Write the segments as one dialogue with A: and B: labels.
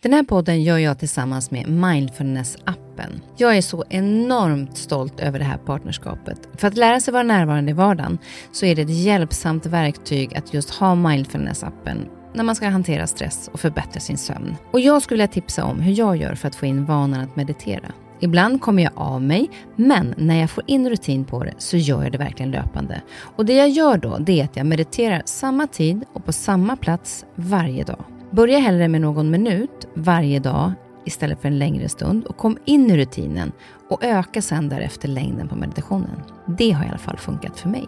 A: Den här podden gör jag tillsammans med Mindfulness-appen. Jag är så enormt stolt över det här partnerskapet. För att lära sig vara närvarande i vardagen så är det ett hjälpsamt verktyg att just ha Mindfulness-appen när man ska hantera stress och förbättra sin sömn. Och jag skulle vilja tipsa om hur jag gör för att få in vanan att meditera. Ibland kommer jag av mig, men när jag får in rutin på det så gör jag det verkligen löpande. Och det jag gör då, det är att jag mediterar samma tid och på samma plats varje dag. Börja hellre med någon minut varje dag istället för en längre stund och kom in i rutinen och öka sen därefter längden på meditationen. Det har i alla fall funkat för mig.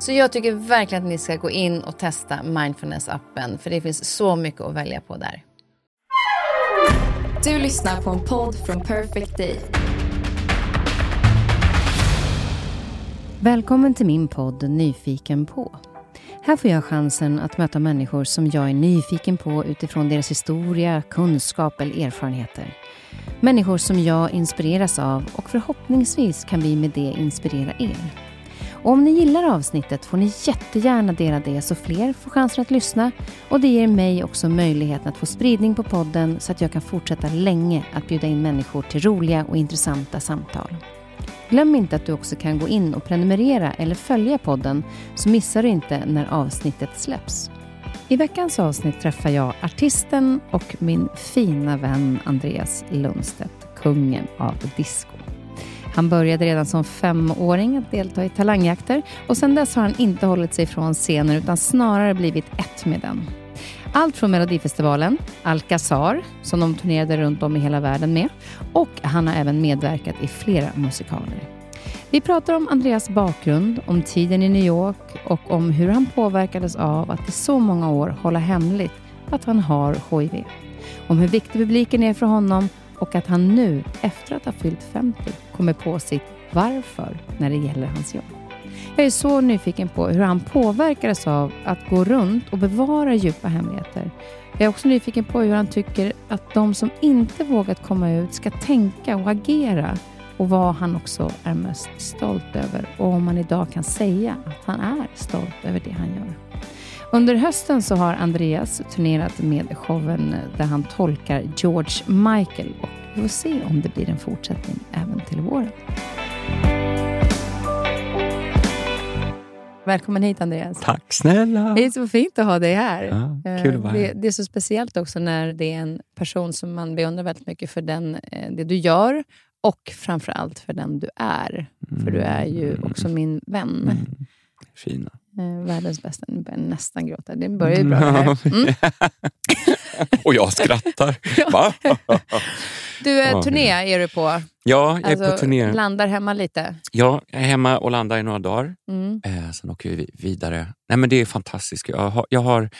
A: Så jag tycker verkligen att ni ska gå in och testa Mindfulness-appen för det finns så mycket att välja på där.
B: Du lyssnar på en podd från Perfect Day.
A: Välkommen till min podd Nyfiken på. Här får jag chansen att möta människor som jag är nyfiken på utifrån deras historia, kunskap eller erfarenheter. Människor som jag inspireras av och förhoppningsvis kan vi med det inspirera er. Och om ni gillar avsnittet får ni jättegärna dela det så fler får chansen att lyssna och det ger mig också möjligheten att få spridning på podden så att jag kan fortsätta länge att bjuda in människor till roliga och intressanta samtal. Glöm inte att du också kan gå in och prenumerera eller följa podden så missar du inte när avsnittet släpps. I veckans avsnitt träffar jag artisten och min fina vän Andreas Lundstedt, kungen av disco. Han började redan som femåring att delta i talangjakter och sedan dess har han inte hållit sig från scenen utan snarare blivit ett med den. Allt från Melodifestivalen, Alcazar, som de turnerade runt om i hela världen med, och han har även medverkat i flera musikaler. Vi pratar om Andreas bakgrund, om tiden i New York och om hur han påverkades av att i så många år hålla hemligt att han har HIV. Om hur viktig publiken är för honom och att han nu, efter att ha fyllt 50, kommer på sitt varför när det gäller hans jobb. Jag är så nyfiken på hur han påverkades av att gå runt och bevara djupa hemligheter. Jag är också nyfiken på hur han tycker att de som inte vågat komma ut ska tänka och agera och vad han också är mest stolt över och om man idag kan säga att han är stolt över det han gör. Under hösten så har Andreas turnerat med showen där han tolkar George Michael och vi får se om det blir en fortsättning även till våren. Välkommen hit Andreas.
C: Tack snälla.
A: Det är så fint att ha dig här.
C: Ja, kul att vara
A: det,
C: här.
A: det är så speciellt också när det är en person som man beundrar väldigt mycket för den, eh, det du gör och framför allt för den du är. För du är ju också min vän.
C: Mm. Fina.
A: Eh, världens bästa. Nu börjar jag nästan gråta. Det börjar ju bra det här. Mm.
C: Och jag skrattar. Va?
A: Du, eh, turné är du på.
C: Ja, jag är
A: Alltså,
C: på turné.
A: Landar hemma lite.
C: Ja, jag är hemma och landar i några dagar.
A: Mm.
C: Eh, sen åker vi vidare. Nej, men det är fantastiskt. Jag har, jag har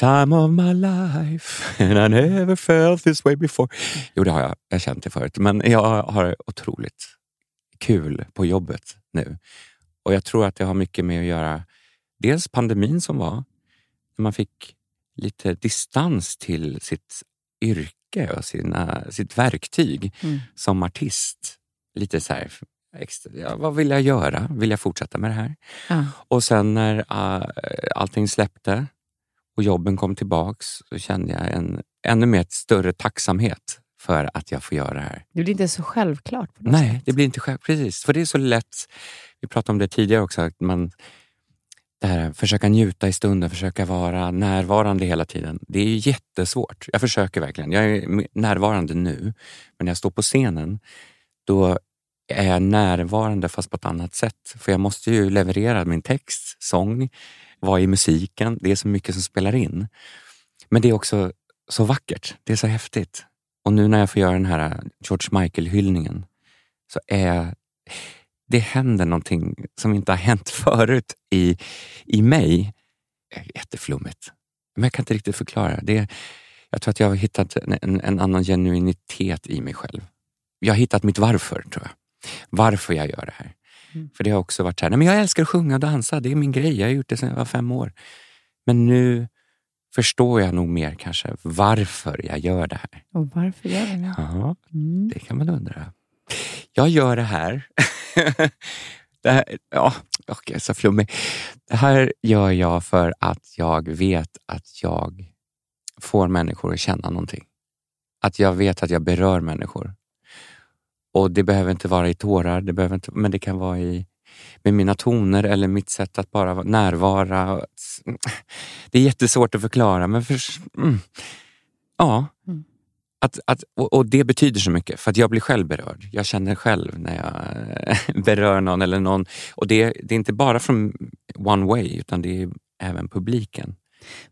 C: Time of my life and I never felt this way before. Jo, det har jag. Jag har känt det förut. Men jag har otroligt kul på jobbet nu. Och jag tror att det har mycket med att göra dels pandemin som var, när man fick lite distans till sitt yrke och sina, sitt verktyg
A: Mm.
C: som artist. Lite så här, extra, ja, vad vill jag göra? Vill jag fortsätta med det här?
A: Ja.
C: Och sen när uh, allting släppte och jobben kom tillbaks så kände jag en ännu mer större tacksamhet för att jag får göra det här.
A: Det blir inte så självklart.
C: Nej,
A: sätt.
C: det blir inte själv. Precis, för det är så lätt. Vi pratade om det tidigare också, att man det här, försöka njuta i stunden, försöka vara närvarande hela tiden. Det är ju jättesvårt. Jag försöker verkligen. Jag är närvarande nu, men när jag står på scenen då är jag närvarande fast på ett annat sätt. För jag måste ju leverera min text, sång, vara i musiken. Det är så mycket som spelar in. Men det är också så vackert. Det är så häftigt. Och nu när jag får göra den här George Michael-hyllningen så är det händer någonting som inte har hänt förut i, i mig. Jätteflummigt. Men jag kan inte riktigt förklara. Det, jag tror att jag har hittat en, en, annan genuinitet i mig själv. Jag har hittat mitt varför, tror jag. Varför jag gör det här.
A: Mm.
C: För det har också varit så här, nej men jag älskar att sjunga och dansa, det är min grej. Jag har gjort det sedan jag var fem år. Men nu förstår jag nog mer kanske varför jag gör det här.
A: Och varför gör du det?
C: Ja,
A: Mm.
C: det kan man undra. Jag gör det här. det här ja, okay, så flummig. Det här gör jag för att jag vet att jag får människor att känna någonting. Att jag vet att jag berör människor. Och det behöver inte vara i tårar, det behöver inte, men det kan vara i med mina toner eller mitt sätt att bara närvara. Det är jättesvårt att förklara, men för, mm, ja. Mm. Att, att, och, och, det betyder så mycket, för att jag blir själv berörd. Jag känner själv när jag berör någon. eller någon. Och det, det är inte bara från one way, utan det är även publiken.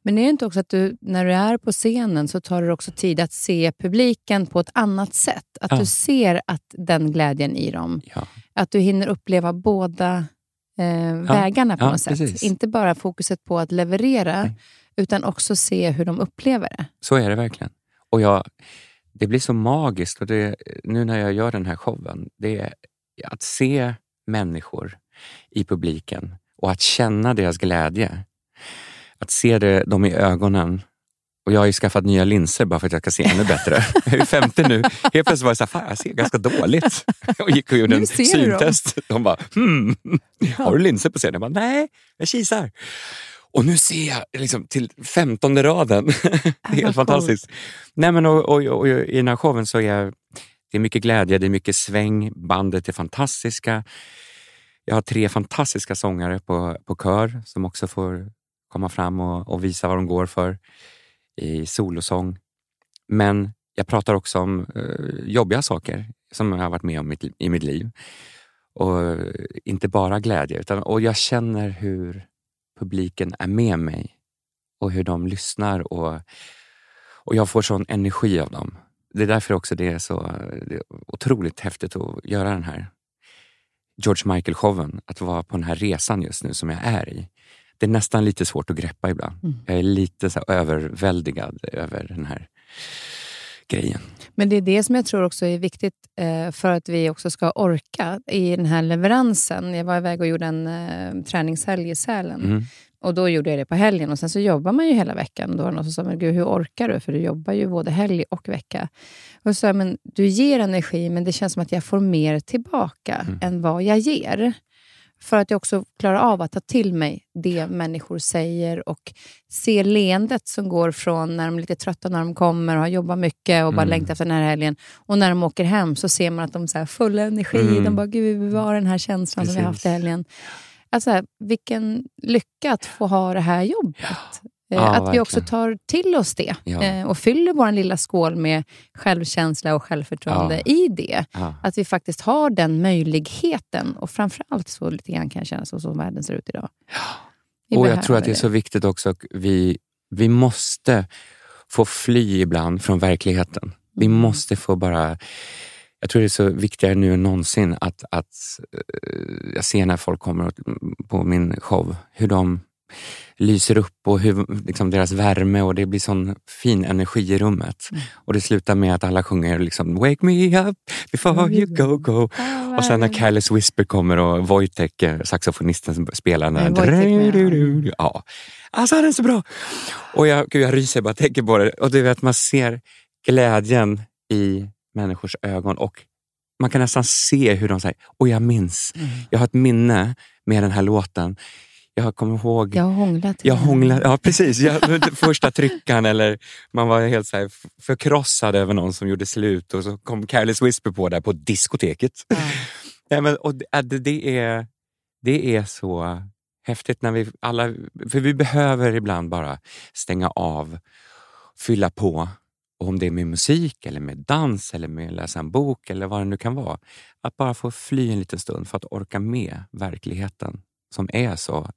A: Men är det inte också att du, när du är på scenen så tar det också tid att se publiken på ett annat sätt? Att ja. du ser att den glädjen i dem. Ja. Att du hinner uppleva båda eh, ja. vägarna på något sätt. Precis. Inte bara fokuset på att leverera, Nej. utan också se hur de upplever det.
C: Så är det verkligen. Och jag, Det blir så magiskt, och det, nu när jag gör den här showen, det är att se människor i publiken och att känna deras glädje att se det, dem i ögonen. Och jag har ju skaffat nya linser bara för att jag ska se ännu bättre. Jag är 50 nu. Helt plötsligt var jag så här, fan jag ser ganska dåligt. Och gick och gjorde en syntest. De bara, hmm, har du linser på scenen? Jag bara, nej, jag kisar. Och nu ser jag liksom till femtonde raden. det är helt fantastiskt. Nej, men och, och, och, I den här showen så är det är mycket glädje, det är mycket sväng, bandet är fantastiska. Jag har tre fantastiska sångare på, på kör som också får komma fram och, och visa vad de går för i solosång. Men jag pratar också om eh, jobbiga saker som jag har varit med om mitt, i mitt liv. Och inte bara glädje, utan och jag känner hur publiken är med mig och hur de lyssnar och, och jag får sån energi av dem. Det är därför också det är så det är otroligt häftigt att göra den här George Michael-showen. Att vara på den här resan just nu som jag är i det är nästan lite svårt att greppa ibland. Mm. Jag är lite så överväldigad över den här grejen.
A: Men det är det som jag tror också är viktigt eh, för att vi också ska orka i den här leveransen. Jag var iväg och gjorde en eh, träningshelg i Sälen. Mm. Och Då gjorde jag det på helgen och sen så jobbar man ju hela veckan. Då var det någon som sa, men gud hur orkar du? För du jobbar ju både helg och vecka. Och så men du ger energi, men det känns som att jag får mer tillbaka mm. än vad jag ger. För att jag också klarar av att ta till mig det människor säger och se leendet som går från när de är lite trötta när de kommer och har jobbat mycket och bara mm. längtar efter den här helgen. Och när de åker hem så ser man att de är fulla energi. Mm. De bara, gud vi bevarar den här känslan Precis. som vi har haft i helgen. Alltså, vilken lycka att få ha det här jobbet. Ja. Eh, ja, att verkligen. vi också tar till oss det ja. Eh, och fyller vår lilla skål med självkänsla och självförtroende ja. i det. Att vi faktiskt har den möjligheten. Och framförallt så lite grann kan jag känna så som världen ser ut idag.
C: och Jag tror att det är så viktigt också att vi, vi måste få fly ibland från verkligheten. Vi mm. måste få bara... Jag tror det är så viktigare nu än någonsin att, att uh, jag ser när folk kommer på min show, hur de lyser upp och hur, liksom deras värme och det blir sån fin energi i rummet. Mm. Och det slutar med att alla sjunger liksom Wake me up before you go go. Oh, och sen när Careless Whisper kommer och Wojtek, eh, saxofonisten, spelar den där... Ja. Alltså den är så bra! Och jag, gud, jag ryser bara tänker på det. Och du vet, man ser glädjen i människors ögon och man kan nästan se hur de säger, och jag minns, mm. jag har ett minne med den här låten jag kommer ihåg...
A: Jag har hånglat.
C: Jag hånglat ja, precis. Jag, första tryckan eller man var helt så här förkrossad över någon som gjorde slut och så kom Careless Whisper på där på diskoteket. Ja, men, och det, det, är, det är så häftigt när vi alla... För vi behöver ibland bara stänga av, fylla på. Och om det är med musik, eller med dans eller med att läsa en bok eller vad det nu kan vara. Att bara få fly en liten stund för att orka med verkligheten som är så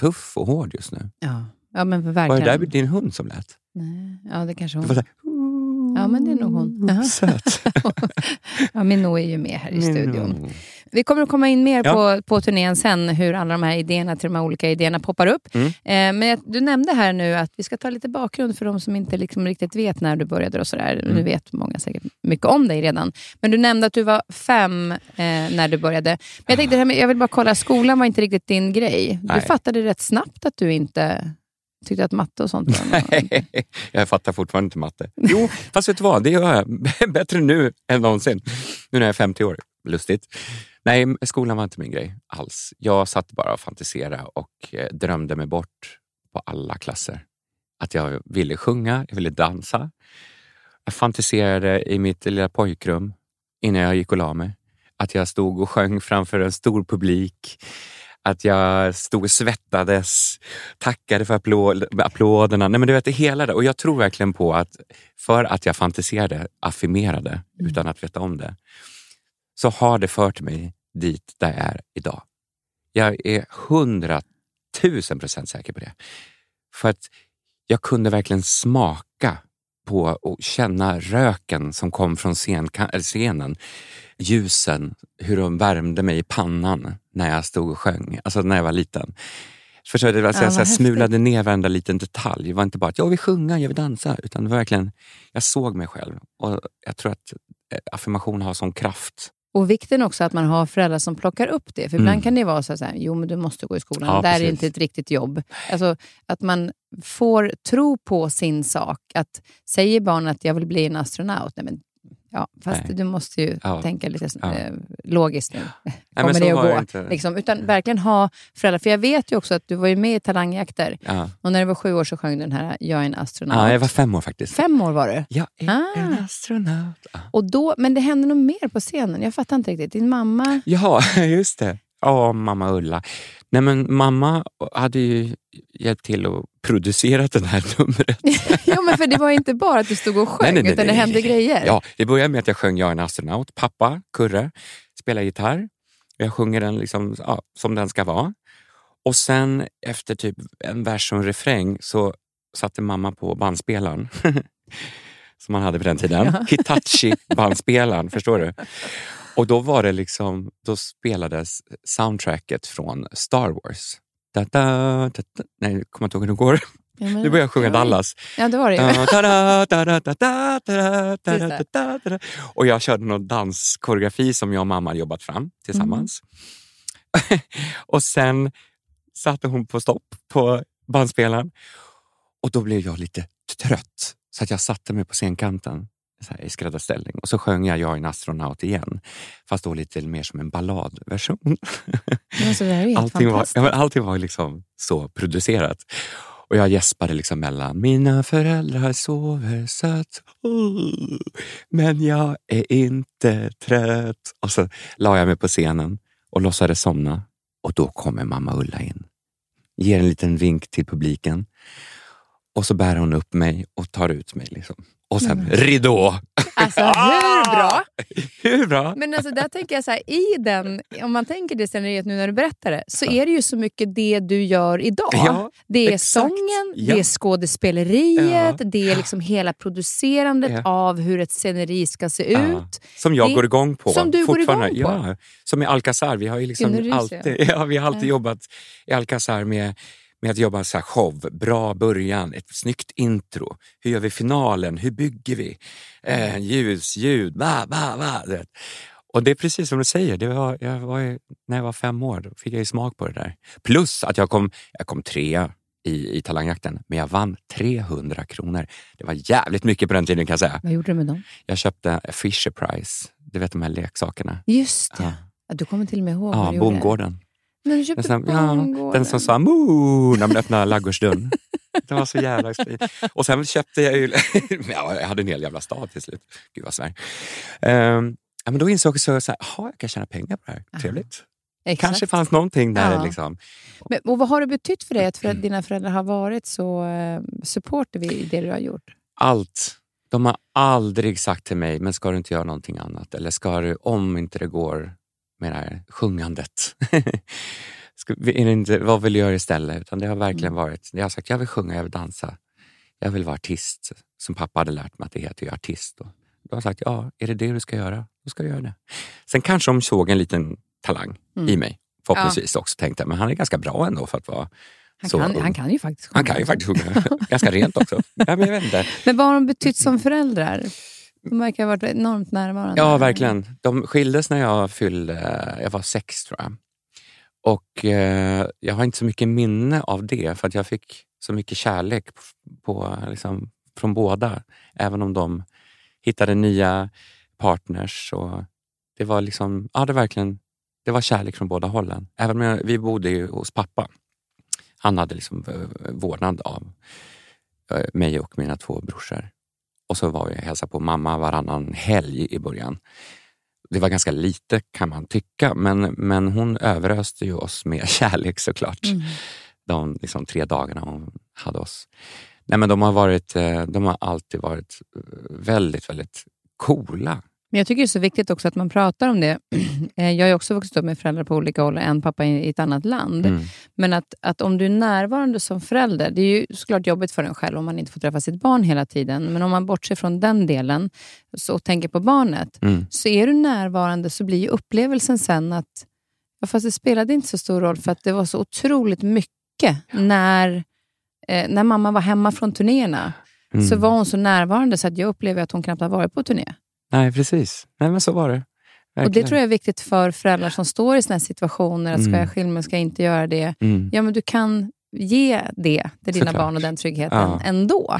C: tuff och hård just nu.
A: Ja, ja men verkligen.
C: Var det där din hund som lät?
A: Nej, ja, det kanske hon. Ja, men det är nog hon. Söt. ja, Minou är ju med här i studion. Vi kommer att komma in mer ja. på, på turnén sen, hur alla de här idéerna till de här olika idéerna poppar upp. Mm. Eh, men du nämnde här nu att vi ska ta lite bakgrund för de som inte liksom riktigt vet när du började. och sådär. Mm. Nu vet många säkert mycket om dig redan. Men du nämnde att du var fem eh, när du började. Men jag tänkte, jag vill bara kolla, skolan var inte riktigt din grej. Du Nej. fattade rätt snabbt att du inte tyckte att matte och sånt var...
C: Nej, jag fattar fortfarande inte matte. Jo, fast vet du vad? Det gör jag bättre nu än någonsin. Nu när jag är 50 år. Lustigt. Nej, skolan var inte min grej alls. Jag satt bara och fantiserade och eh, drömde mig bort på alla klasser. Att jag ville sjunga, jag ville dansa. Jag fantiserade i mitt lilla pojkrum innan jag gick och la mig. Att jag stod och sjöng framför en stor publik. Att jag stod och svettades, tackade för applåd, applåderna. Nej, men du vet, det hela det. Och jag tror verkligen på att för att jag fantiserade, affirmerade,
A: Mm.
C: utan att veta om det, så har det fört mig dit där jag är idag. Jag är hundratusen procent säker på det. För att jag kunde verkligen smaka på och känna röken som kom från scen, scenen. Ljusen, hur de värmde mig i pannan när jag stod och sjöng, alltså när jag var liten. Förstår du? Alltså
A: Ja,
C: jag så smulade ner varenda liten detalj. Det var inte bara att jag vill sjunga, jag vill dansa. Utan det var verkligen, jag såg mig själv. Och jag tror att eh, affirmation har sån kraft.
A: Och vikten också att man har föräldrar som plockar upp det. För
C: Mm.
A: ibland kan det vara så här, jo men du måste gå i skolan,
C: Ja,
A: det där är inte ett riktigt jobb. Alltså, att man får tro på sin sak. Att Säger barn att jag vill bli en astronaut, nej men Ja, fast
C: Nej.
A: du måste ju
C: Ja.
A: tänka lite
C: Ja.
A: eh, logiskt nu. Kommer
C: så
A: det att gå?
C: inte.
A: Liksom, utan verkligen ha föräldrar. För jag vet ju också att du var ju med i Talangjakter
C: Ja.
A: och när du var sju år så sjöng du den här Jag är en astronaut.
C: ja, jag var fem år faktiskt.
A: Fem år var du.
C: Jag är
A: Ah.
C: en astronaut. Ja.
A: Och då, men det hände nog mer på scenen. Jag fattar inte riktigt. Din mamma...
C: Ja, just det. Ja, mamma Ulla. Nej, men mamma hade ju hjälpt till att producera den här numret.
A: jo, men för det var inte bara att du stod och sjöng,
C: Nej, nej, nej,
A: utan det hände grejer.
C: Ja, det började med att jag sjöng Jag är en astronaut. Pappa, Kurre, spelar gitarr. Jag sjunger den liksom, ja, som den ska vara. Och sen efter typ en vers och en refräng så satte mamma på bandspelaren. som man hade på den tiden.
A: Ja.
C: Hitachi-bandspelaren, förstår du? Och då var det liksom, då spelades soundtracket från Star Wars. Da, da, da, da. Nej, jag kommer inte ihåg hur det går.
A: Ja,
C: nu börjar jag sjunga Dallas. Och jag körde någon danskoreografi som jag och mamma jobbat fram tillsammans. Mm. och sen satte hon på stopp på bandspelaren och då blev jag lite trött så att jag satte mig på scenkanten här, i skräddarställning och så sjöng jag Jag är en astronaut igen. Fast då lite mer som en balladversion.
A: Men så det här är ju helt
C: Allting var, ja, allting var liksom så producerat. Och jag gäspade liksom mellan Mina föräldrar sover sött oh, Men jag är inte trött. Och så la jag mig på scenen och låtsades somna. Och då kommer mamma Ulla in. Ger en liten vink till publiken. Och så bär hon upp mig och tar ut mig. Liksom. Och sen
A: Mm.
C: ridå!
A: Alltså hur bra?
C: Hur bra?
A: Men alltså, där tänker jag så här, i den, om man tänker det scenariot nu när du berättar det, så är det ju så mycket det du gör idag.
C: Ja,
A: det är
C: exakt.
A: sången,
C: Ja.
A: det är skådespeleriet,
C: Ja.
A: det är liksom hela producerandet av hur ett sceneri ska se
C: Ja.
A: ut.
C: Som jag
A: Det-
C: går igång på.
A: som du går igång på.
C: Ja, som i Alcazar. Vi har ju liksom alltid, ja, vi har alltid jobbat i Alcazar med, med att jobba så här show, bra början, ett snyggt intro. Hur gör vi finalen? Hur bygger vi? Eh, ljus, ljud, va, va, va. Och det är precis som du säger, det var, jag var, ju- när jag var fem år då fick jag ju smak på det där. Plus att jag kom, jag kom trea i, i Talangjakten, men jag vann 300 kronor. Det var jävligt mycket på den tiden kan jag säga.
A: Vad gjorde du med dem?
C: Jag köpte Fisher Price, du vet de här leksakerna.
A: Just det.
C: Ja.
A: Ja, du kommer till och med ihåg
C: Ja,
A: vad du gjorde.
C: bondgården.
A: Men köpte
C: som, ja, den som sa moo när man öppnade ladugårdsdörren. Det var så jävla fint. Och sen köpte jag ju... ja, jag hade en hel jävla stad till slut. Gud vad. Ehm, ja, men då insåg jag jaha, jag kan tjäna pengar på det här. Trevligt.
A: Exakt.
C: Kanske fanns någonting där.
A: Ja.
C: Liksom.
A: Men, och vad har det betytt för dig att för, dina föräldrar har varit så eh, supportive i det du har gjort?
C: Allt. De har aldrig sagt till mig, men ska du inte göra någonting annat? Eller ska du, om inte det går med det här sjungandet, ska, är det inte, vad vill du göra istället? Utan det har verkligen varit, jag har sagt, jag vill sjunga, jag vill dansa. Jag vill vara artist, som pappa hade lärt mig att det heter ju artist. Och då har jag sagt, ja, är det det du ska göra? Då ska du göra det. Sen kanske de såg en liten talang
A: Mm.
C: i mig, förhoppningsvis också tänkte jag, men han är ganska bra ändå för att vara
A: Han,
C: så
A: kan, han kan ju faktiskt
C: Han kan ju faktiskt sjunga, ganska rent också. Ja, men jag vet inte.
A: Men vad har de betytt som föräldrar? De verkar ha varit enormt närvarande.
C: Ja, verkligen. De skildes när jag fyllde, jag var sex tror jag. Och eh, jag har inte så mycket minne av det för att jag fick så mycket kärlek på, på, liksom, från båda. Även om de hittade nya partners. Och det var liksom, ja det verkligen, det var kärlek från båda hållen. Även om jag, vi bodde ju hos pappa. Han hade liksom eh, vårdnad av eh, mig och mina två brorsor och så var vi och hälsade på mamma varannan helg i början. Det var ganska lite kan man tycka, men, men hon överöste ju oss med kärlek såklart.
A: Mm.
C: De liksom, tre dagarna hon hade oss. Nej, men de, har varit, eh, de har alltid varit eh, väldigt, väldigt coola.
A: Men jag tycker det är så viktigt också att man pratar om det. Eh, jag har också vuxit upp med föräldrar på olika håll, en pappa i ett annat land.
C: Mm.
A: Men att, att om du är närvarande som förälder, det är ju såklart jobbigt för en själv om man inte får träffa sitt barn hela tiden. Men om man bortser från den delen så, och tänker på barnet,
C: Mm.
A: så är du närvarande så blir ju upplevelsen sen att, fast det spelade inte så stor roll för att det var så otroligt mycket när, eh, när mamma var hemma från turnéerna.
C: Mm.
A: Så var hon så närvarande så att jag upplever att hon knappt har varit på turné.
C: Nej, precis. Nej, men så var det.
A: Och Det tror jag är viktigt för föräldrar som står i såna här situationer. Att ska
C: Mm.
A: jag skilja ska jag inte göra det.
C: Mm.
A: Ja, men du kan ge det till dina
C: Såklart.
A: barn och den tryggheten
C: Ja.
A: ändå.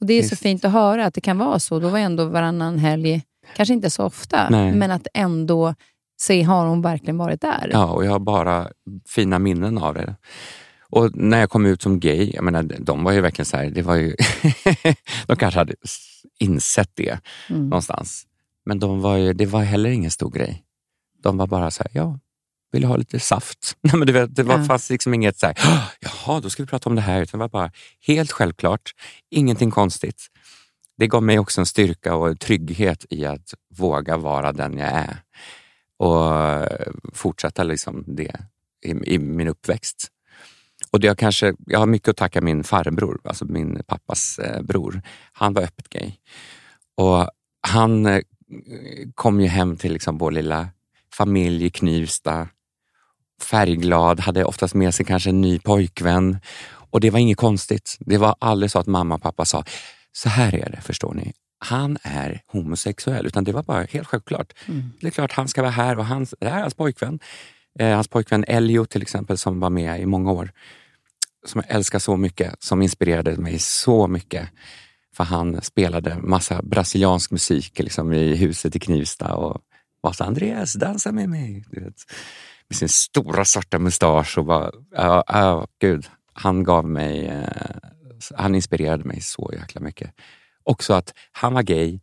A: Och Det är så
C: Visst.
A: fint att höra att det kan vara så. Då var ändå varannan helg, kanske inte så ofta,
C: Nej.
A: men att ändå se, har hon verkligen varit där?
C: Ja, och jag har bara fina minnen av det. Och när jag kom ut som gay, jag menar, de var ju verkligen så här, det var ju de kanske hade insett det
A: Mm.
C: någonstans. Men de var ju, det var heller ingen stor grej. De var bara så här, ja, vill ha lite saft? Nej, men du vet, det var,
A: Ja.
C: fanns liksom inget så här, "Åh, jaha, då ska vi prata om det här. Utan det var bara helt självklart, ingenting konstigt. Det gav mig också en styrka och trygghet i att våga vara den jag är. Och fortsätta liksom det i, i min uppväxt. Och det jag, kanske, jag har mycket att tacka min farbror, alltså min pappas eh, bror. Han var öppet gay. Och han eh, kom ju hem till liksom vår lilla familj i Knivsta. Färgglad, hade oftast med sig kanske en ny pojkvän. Och det var inget konstigt. Det var aldrig så att mamma och pappa sa, så här är det, förstår ni. Han är homosexuell, utan det var bara helt självklart.
A: Mm.
C: Det är klart han ska vara här och hans, det här är hans pojkvän. Eh, hans pojkvän Elio till exempel som var med i många år. Som jag älskar så mycket, som inspirerade mig så mycket. För han spelade massa brasiliansk musik liksom, i huset i Knivsta och var så Andreas, dansa med mig. Du vet, med sin stora svarta mustasch och bara, ja, uh, gud. Han gav mig, uh, han inspirerade mig så jäkla mycket. Också att han var gay,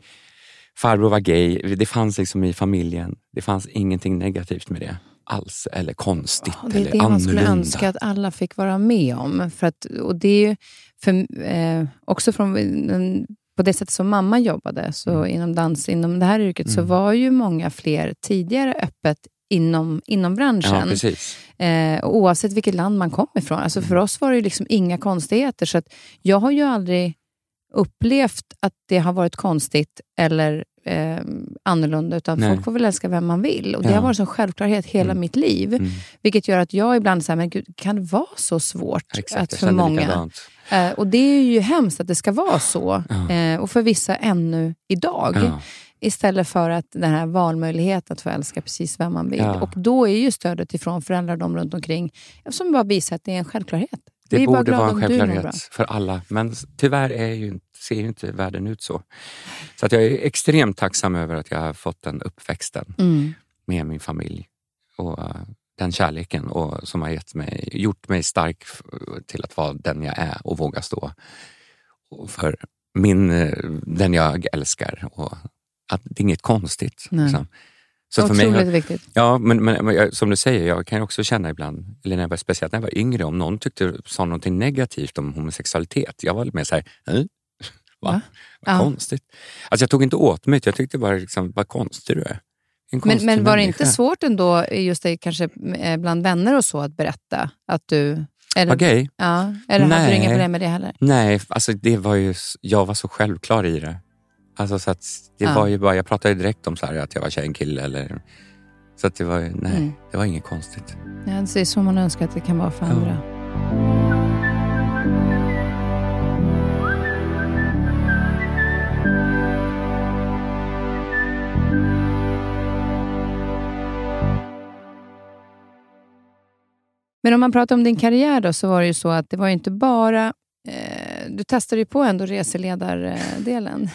C: farbror var gay, det fanns liksom i familjen. Det fanns ingenting negativt med det alls, eller konstigt
A: Och det är
C: eller
A: det man skulle
C: annorlunda.
A: önska att alla fick vara med om. För att, och det är ju för, eh, också från, på det sättet som mamma jobbade, så inom dans, inom det här yrket, så
C: Mm.
A: var ju många fler tidigare öppet inom, inom
C: Ja,
A: branschen.
C: precis.
A: Eh, och oavsett vilket land man kom ifrån. Alltså för
C: Mm.
A: oss var det ju liksom inga konstigheter. Så att jag har ju aldrig upplevt att det har varit konstigt eller eh, annorlunda, utan
C: Nej.
A: folk får väl älska vem man vill. Och Det
C: Ja.
A: har varit en självklarhet hela
C: Mm.
A: mitt liv.
C: Mm.
A: Vilket gör att jag ibland säger, men gud, kan det vara så svårt
C: Exakt,
A: att för många? Eh, och det är ju hemskt att det ska vara så.
C: Ja.
A: Eh, och för vissa ännu idag.
C: Ja.
A: Istället för att den här valmöjligheten att få älska precis vem man vill. Och då är ju stödet ifrån föräldrar och de runt omkring som bara visar att det är en självklarhet.
C: Det borde vara en självklarhet för alla, men tyvärr är ju, ser ju inte världen ut så. Så att jag är extremt tacksam över att jag har fått den uppväxten
A: Mm.
C: med min familj och eh, den kärleken och som har gett mig, gjort mig stark till att vara den jag är och våga stå för min, eh, den jag älskar. Och att det är inget konstigt. Liksom. Så för mig,
A: Otroligt viktigt.
C: Ja, men, men, men som du säger, jag kan också känna ibland, eller när jag var, speciellt när jag var yngre, om någon tyckte, sa någonting negativt om homosexualitet. Jag var mer såhär? Va?
A: Va?
C: Vad
A: Ja.
C: konstigt. Alltså jag tog inte åt mig, jag tyckte bara, liksom, vad konstig du är. En
A: Men, men var det inte svårt ändå, just det, kanske eh, bland vänner och så, att berätta att du... Eller,
C: Var gay?
A: Ja, eller hade du
C: Nej.
A: inga problem med det heller?
C: Nej, alltså det var ju, jag var så självklar i det. Alltså så att det
A: Ja.
C: var ju bara, jag pratade direkt om så här, att jag var tjej, en kille eller... Så att det var nej,
A: Mm.
C: det var inget konstigt.
A: Ja, det är så man önskar att det kan vara för
C: Ja.
A: Men om man pratar om din karriär då, så var det ju så att det var inte bara... Eh, du testade ju på ändå reseledardelen.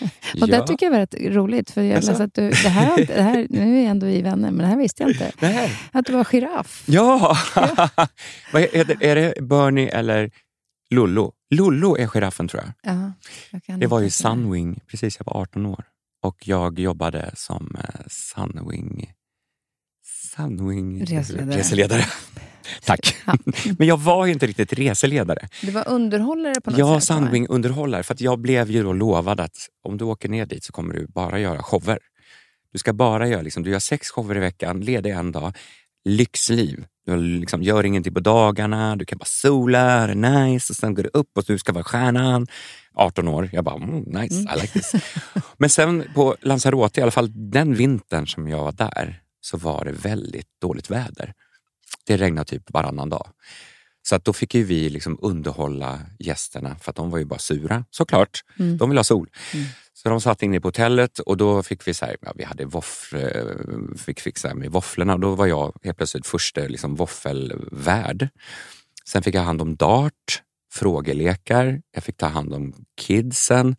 A: Och det tycker jag var rätt roligt. För jag läste att du, det här, det här, nu är ändå vi vänner, men det här visste jag inte.
C: Nej.
A: Att du var giraff.
C: Ja! Vad är, det, är det Bernie eller Lollo. Lollo är giraffen tror jag.
A: Ja, jag
C: Det var ju. Sunwing, precis jag var 18 år. Och jag jobbade som eh, Sunwing... Sunwing...
A: Reseledare.
C: reseledare. Tack.
A: Ja.
C: Men jag var ju inte riktigt reseledare.
A: Du var underhållare på något
C: Jag
A: sätt? va?
C: Sunwing-underhållare. För att jag blev ju då lovad att om du åker ner dit så kommer du bara göra shower. Du ska bara göra, liksom, du gör sex shower i veckan, ledig en dag. Lyxliv. Du liksom, gör ingenting på dagarna, du kan bara sola, är det nice och sen går du upp och du ska vara stjärnan. 18 år, jag bara mm, nice, I like this. Men sen på Lanzarote, i alla fall den vintern som jag var där, så var det väldigt dåligt väder. Det regnade typ varannan dag. Så att då fick ju vi liksom underhålla gästerna för att de var ju bara sura, såklart.
A: Mm.
C: De vill ha sol.
A: Mm.
C: Så de satt inne på hotellet och då fick vi så här, ja, vi hade våfflor, fick fixa med våfflorna och då var jag helt plötsligt första liksom, våffelvärd. Sen fick jag hand om dart, frågelekar, jag fick ta hand om kidsen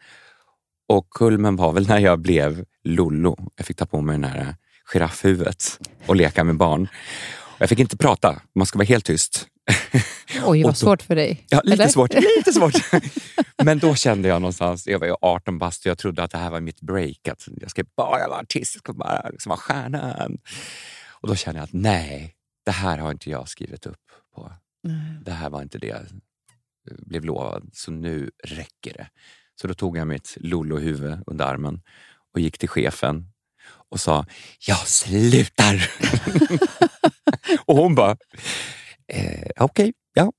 C: och kulmen var väl när jag blev Lollo. Jag fick ta på mig den här giraffhuvudet och leka med barn. Jag fick inte prata, man ska vara helt tyst.
A: Oj, vad
C: då-
A: svårt för dig.
C: Ja, lite
A: Eller?
C: svårt. Lite svårt. Men då kände jag någonstans, jag var ju 18 bast och jag trodde att det här var mitt break. Att jag ska bara vara artist, jag ska bara liksom vara stjärnan. Och då kände jag att nej, det här har inte jag skrivit upp på.
A: Nej.
C: Det här var inte det jag blev lovad, så nu räcker det. Så då tog jag mitt Lollo-huvud under armen och gick till chefen och sa, jag slutar. och hon bara, eh, okej, ja,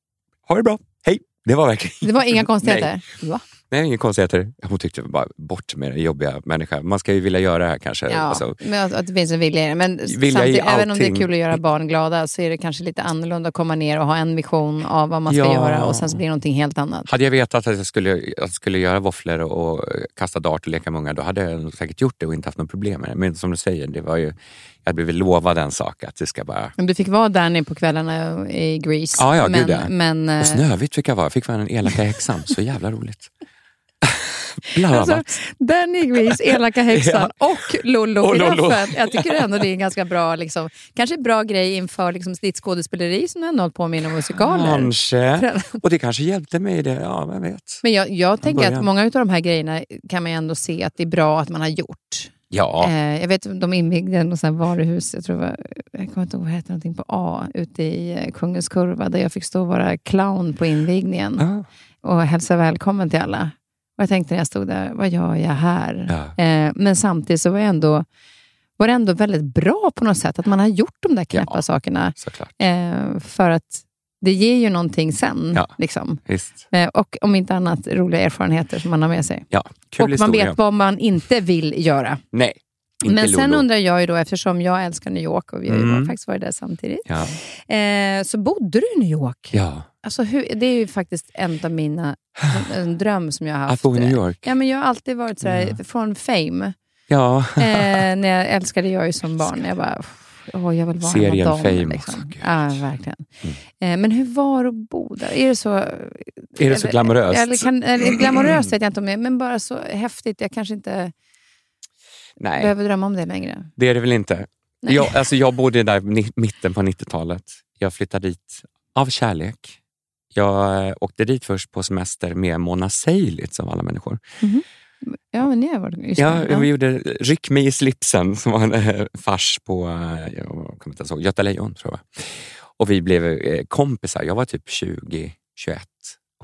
C: ha det bra, hej. Det var verkligen
A: Det var inga konstigheter? Va?
C: Nej, inga konstigheter. Hon tyckte bara bort med den jobbiga människan. Man ska ju vilja göra det här kanske.
A: Ja,
C: Alltså,
A: men att, det finns en vilja. Men
C: Vilja
A: samtidigt, även om det är kul att göra barn glada så är det kanske lite annorlunda att komma ner och ha en vision av vad man ska
C: Ja.
A: göra och sen så blir det någonting helt annat.
C: hade jag vetat att jag skulle, att jag skulle göra våfflor och eh, kasta dart och leka med ungar, då hade jag säkert gjort det och inte haft något problem med det. Men som du säger, det var ju, jag hade blivit lovad en sak, att det ska bara...
A: Men Du fick vara Danny på kvällarna i Grease.
C: Ja, ja,
A: men,
C: gud, ja.
A: men, eh,
C: Och Snövit fick jag vara. Jag fick vara den elaka häxan. Så jävla roligt.
A: Alltså, i Grease, elaka häxan och Lollo
C: Och Lollo.
A: giraffen. Jag tycker ändå det är en ganska bra, liksom, kanske bra grej inför liksom, ditt skådespeleri som du ändå hållit på med inom musikaler.
C: Kanske. Och det kanske hjälpte mig i det. Ja, vem vet.
A: Men jag, jag tänker att många av de här grejerna kan man ändå se att det är bra att man har gjort.
C: Ja,
A: Eh, jag vet de invigde något varuhus, jag tror var, jag kommer inte ihåg vad det hette, någonting på A, ute i eh, Kungens Kurva, där jag fick stå och vara clown på invigningen
C: ja.
A: och hälsa välkommen till alla. Och jag tänkte när jag stod där, vad gör jag här?
C: ja.
A: Eh, men samtidigt så var, jag ändå, var det ändå väldigt bra på något sätt, att man har gjort de där knäppa
C: Ja.
A: sakerna. Eh, för att det ger ju någonting sen.
C: Ja.
A: Liksom. Eh, och om inte annat roliga erfarenheter som man har med sig.
C: Ja,
A: och man
C: historia.
A: vet vad man inte vill göra.
C: Nej, inte
A: Men sen
C: Lolo.
A: undrar jag ju då, eftersom jag älskar New York och vi har
C: Mm.
A: faktiskt varit där samtidigt.
C: Ja.
A: Eh, så bodde du i New York.
C: ja.
A: Alltså, hur, det är ju faktiskt en av mina en, dröm som jag har haft.
C: Att bo i New York.
A: Ja, men jag har alltid varit sådär,
C: Ja.
A: från Fame.
C: Ja.
A: Eh, när jag älskade jag ju som barn. Jag bara, åh, jag vill vara
C: Serien
A: dem.
C: Fame
A: liksom.
C: också.
A: Ja, verkligen.
C: Mm.
A: Eh, men hur var det att bo där? Är det så...
C: Är det så glamoröst?
A: Eller, kan, eller, glamoröst vet jag inte om det är, men bara så häftigt. Jag kanske inte
C: Nej,
A: behöver drömma om det längre.
C: det är det väl inte.
A: Nej.
C: Jag, alltså jag bodde där ni- mitten på 90-talet. Jag flyttade dit av kärlek. Jag eh, åkte dit först på semester med Mona Seilitz av alla människor.
A: Ja, men ni har varit... just
C: Ja,
A: det.
C: Vi gjorde Ryck mig i slipsen som var en eh, fars på eh, jag kommer inte ens ihåg, Göta Lejon tror jag. Och vi blev kompisar. Jag var typ 20, 21.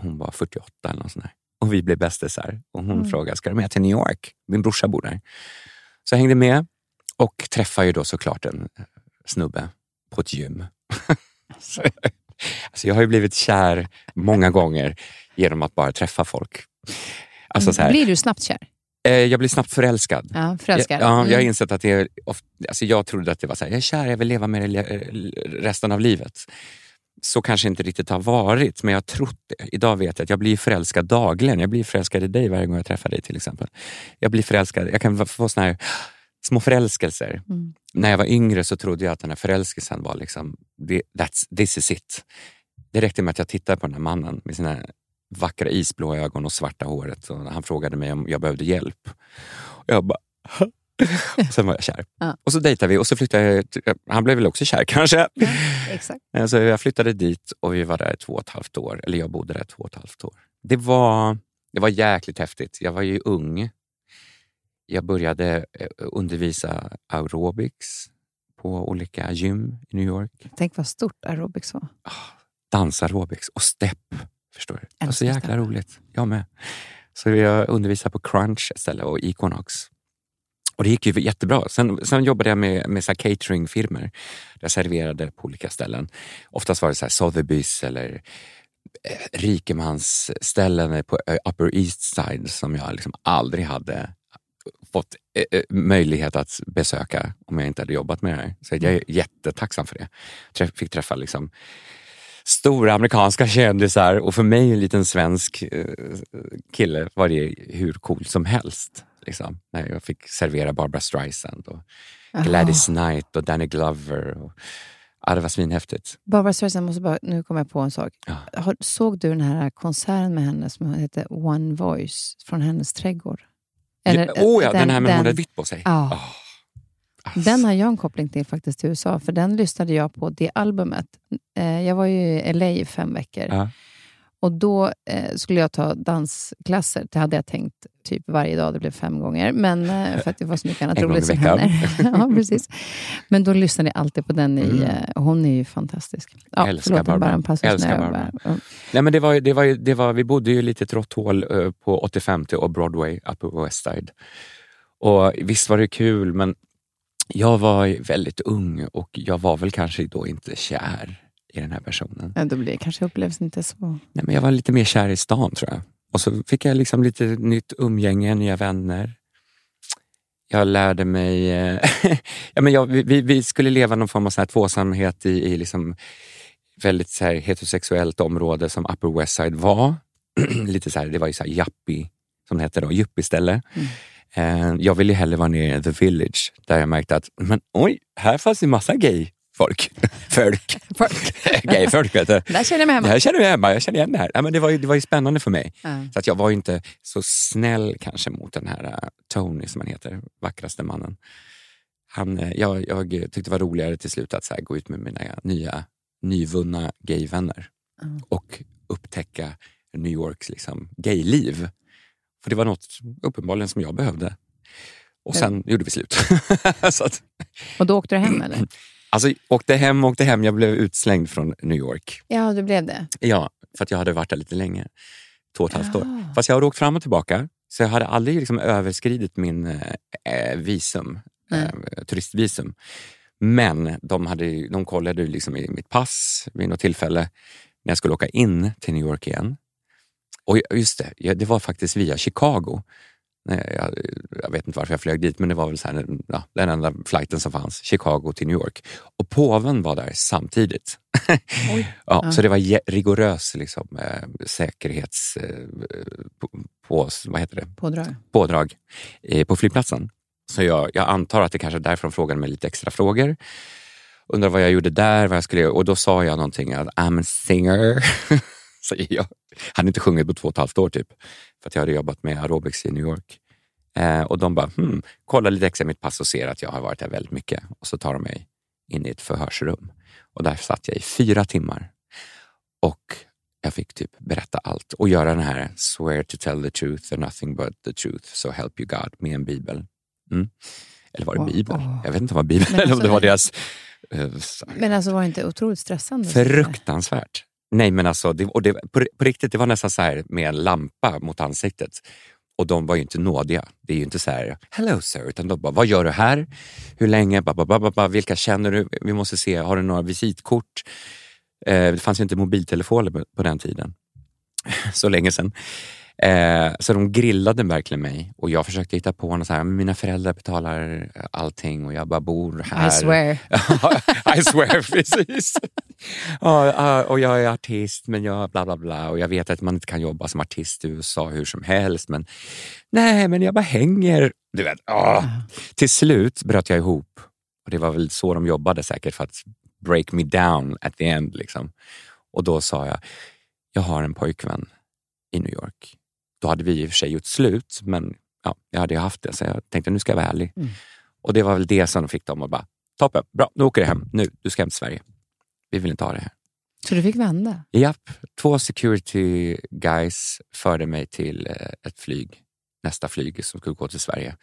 C: Hon var 48 eller något sånt där. Och vi blev bästisar. Och hon
A: Mm.
C: frågade, ska du med till New York? Min brorsa bor där. Så jag hängde med och träffade ju då såklart en snubbe på ett gym. Så- alltså jag har ju blivit kär många gånger genom att bara träffa folk. Alltså så här,
A: Blir du snabbt kär?
C: eh, jag blir snabbt förälskad.
A: Ja, förälskad.
C: Ja, jag har
A: Mm.
C: insett att det är ofta, alltså jag trodde att det var så här, jag är kär, jag vill leva med det resten av livet. Så kanske inte riktigt har varit, men jag har trott det. Idag vet jag att jag blir förälskad dagligen. Jag blir förälskad i dig varje gång jag träffar dig till exempel. Jag blir förälskad, jag kan få såna här små förälskelser.
A: Mm.
C: När jag var yngre så trodde jag att den här förälskelsen var liksom, that's, this is it. Det räckte med att jag tittade på den här mannen med sina vackra isblå ögon och svarta håret och han frågade mig om jag behövde hjälp. Och jag bara, Och sen var jag kär.
A: Ja.
C: Och så dejtade vi och så flyttade jag, han blev väl också kär kanske.
A: Exakt.
C: Så jag flyttade dit och vi var där två och ett halvt år. Eller jag bodde där två och ett halvt år. Det var, det var jäkligt häftigt. Jag var ju ung. Jag började eh, undervisa aerobics på olika gym i New York.
A: Tänk vad stort aerobics var.
C: Dansaerobics och step. Förstår du? Det var så jäkla
A: step.
C: roligt. Jag med. Så jag undervisade på Crunch istället och Equinox. Och det gick ju jättebra. Sen, sen jobbade jag med, med så cateringfirmor. Jag serverade på olika ställen. Oftast var det så här Sotheby's eller eh, rikemansställen på eh, Upper East Side som jag liksom aldrig hade fått eh, möjlighet att besöka om jag inte hade jobbat med det här. Så jag är jättetacksam för det. Träff, fick träffa liksom stora amerikanska kändisar och för mig en liten svensk eh, kille var det hur cool som helst. Liksom. När jag fick servera Barbara Streisand och Gladys Knight och Danny Glover. Och, ja, det var svinhäftigt.
A: Barbara Streisand, måste bara, nu kommer jag på en sak.
C: Ja.
A: Såg du den här konserten med henne som hette One Voice från hennes trädgård?
C: ja, oh ja, den, här med hon hade vitt på sig.
A: Ja.
C: Åh, alltså.
A: Den har jag en koppling till faktiskt till USA, för den lyssnade jag på, det albumet. Eh, jag var ju i LA i fem veckor.
C: Ja.
A: Och då eh, skulle jag ta dansklasser. Det hade jag tänkt typ varje dag, det blev fem gånger. Men eh, för att det var så mycket annat roligt som händer. ja, precis. Men då lyssnade jag alltid på den. I,
C: Mm.
A: eh, hon är ju fantastisk. Ja,
C: Älskar
A: förlåt,
C: Barbara.
A: Bara en passus
C: Älskar Barbara.
A: bara-.
C: Nej, men det var, det var, det var, vi bodde ju i ett rått hål eh, på 85 och Broadway, Upper West Side. Och visst var det kul, men jag var väldigt ung och jag var väl kanske då inte kär i den här personen.
A: Ja, då blir kanske upplevelsen inte så...
C: Nej, men jag var lite mer kär i stan tror jag. Och så fick jag liksom lite nytt umgänge, nya vänner. Jag lärde mig... eh, ja, men jag, vi- vi, skulle leva någon form av så här tvåsamhet i, i liksom väldigt så här heterosexuellt område som Upper West Side var. lite så här, det var ju så här yuppie, som det hette då, yuppie-ställe. Eh, Jag ville hellre vara nere i The Village där jag märkte att men oj, här fanns det massa gay folk. Folk. gay folk vet du.
A: Där känner jag mig hemma.
C: Jag känner mig hemma, jag känner igen det här. Ja, men det, var ju, det var ju spännande för mig.
A: Ja.
C: Så att jag var ju inte så snäll kanske mot den här äh, Tony som han heter, vackraste mannen. Han, eh, jag, jag tyckte det var roligare till slut att så här, gå ut med mina nya nyvunna gayvänner
A: Mm.
C: och upptäcka New Yorks liksom, gayliv. För det var något uppenbarligen som jag behövde. Och sen gjorde vi slut. att,
A: Och då åkte du hem eller?
C: alltså, åkte hem, åkte hem. Jag blev utslängd från New York.
A: Ja, det blev det.
C: Ja, för att jag hade varit där lite länge. Två och ett halvt år.
A: Ah.
C: Fast jag har åkt fram och tillbaka. Så jag hade aldrig liksom överskridit min eh, visum,
A: Nej.
C: eh, turistvisum. Men de, hade, de kollade liksom i mitt pass vid något tillfälle när jag skulle åka in till New York igen. Och just det, ja, det var faktiskt via Chicago. Jag, jag vet inte varför jag flög dit, men det var väl så här, ja, den enda flighten som fanns. Chicago till New York. Och påven var där samtidigt. Ja,
A: Ja.
C: Så det var rigorös liksom, eh, säkerhets... Eh, på, på, vad heter det?
A: Pådrag.
C: pådrag eh, på flygplatsen. Så jag, jag antar att det kanske är därför de frågade mig lite extra frågor. Undrar vad jag gjorde där, vad jag skulle. Och då sa jag någonting att I'm a singer. Säger jag. Hade inte sjungit på två och ett halvt år typ. För att jag hade jobbat med aerobics i New York. Eh, och de bara, hmm, kollar lite extra i mitt pass och ser att jag har varit där väldigt mycket. Och så tar de mig in i ett förhörsrum. Och där satt jag i fyra timmar. Och jag fick typ berätta allt och göra den här swear to tell the truth and nothing but the truth, so help you God med en bibel. Mm. Eller var det
A: Åh,
C: bibel? Jag vet inte om det var bibel
A: Men
C: eller om
A: alltså,
C: det var deras... eh,
A: Men alltså var det inte otroligt stressande?
C: Fruktansvärt. Nej men alltså, det, och det, på, på riktigt, det var nästan så här med en lampa mot ansiktet. Och de var ju inte nådiga. Det är ju inte så här, hello sir, utan de bara, vad gör du här? Hur länge? Ba, ba, ba, ba, ba. Vilka känner du? Vi måste se, har du några visitkort? Eh, det fanns ju inte mobiltelefoner på- på den tiden. så länge sedan. Eh, så de grillade verkligen mig och jag försökte hitta på något så här, mina föräldrar betalar allting och jag bara bor här.
A: I swear.
C: I swear, precis. Ja, ja, och jag är artist, men jag bla bla bla. Och jag vet att man inte kan jobba som artist i USA hur som helst. Men nej, men jag bara hänger. Du vet, åh. Till slut bröt jag ihop. Och det var väl så de jobbade säkert för att break me down at the end. Liksom. Och då sa jag, jag har en pojkvän i New York. Då hade vi i och för sig gjort slut, men ja, jag hade ju haft det, så jag tänkte nu ska jag vara ärlig.
A: Mm.
C: Och det var väl det som fick dem att bara, toppen, bra, nu åker du hem. Nu, du ska hem till Sverige. Vi vill inte ha det här.
A: Så du fick vända?
C: Japp, två security guys förde mig till eh, ett flyg, nästa flyg som skulle gå till Sverige.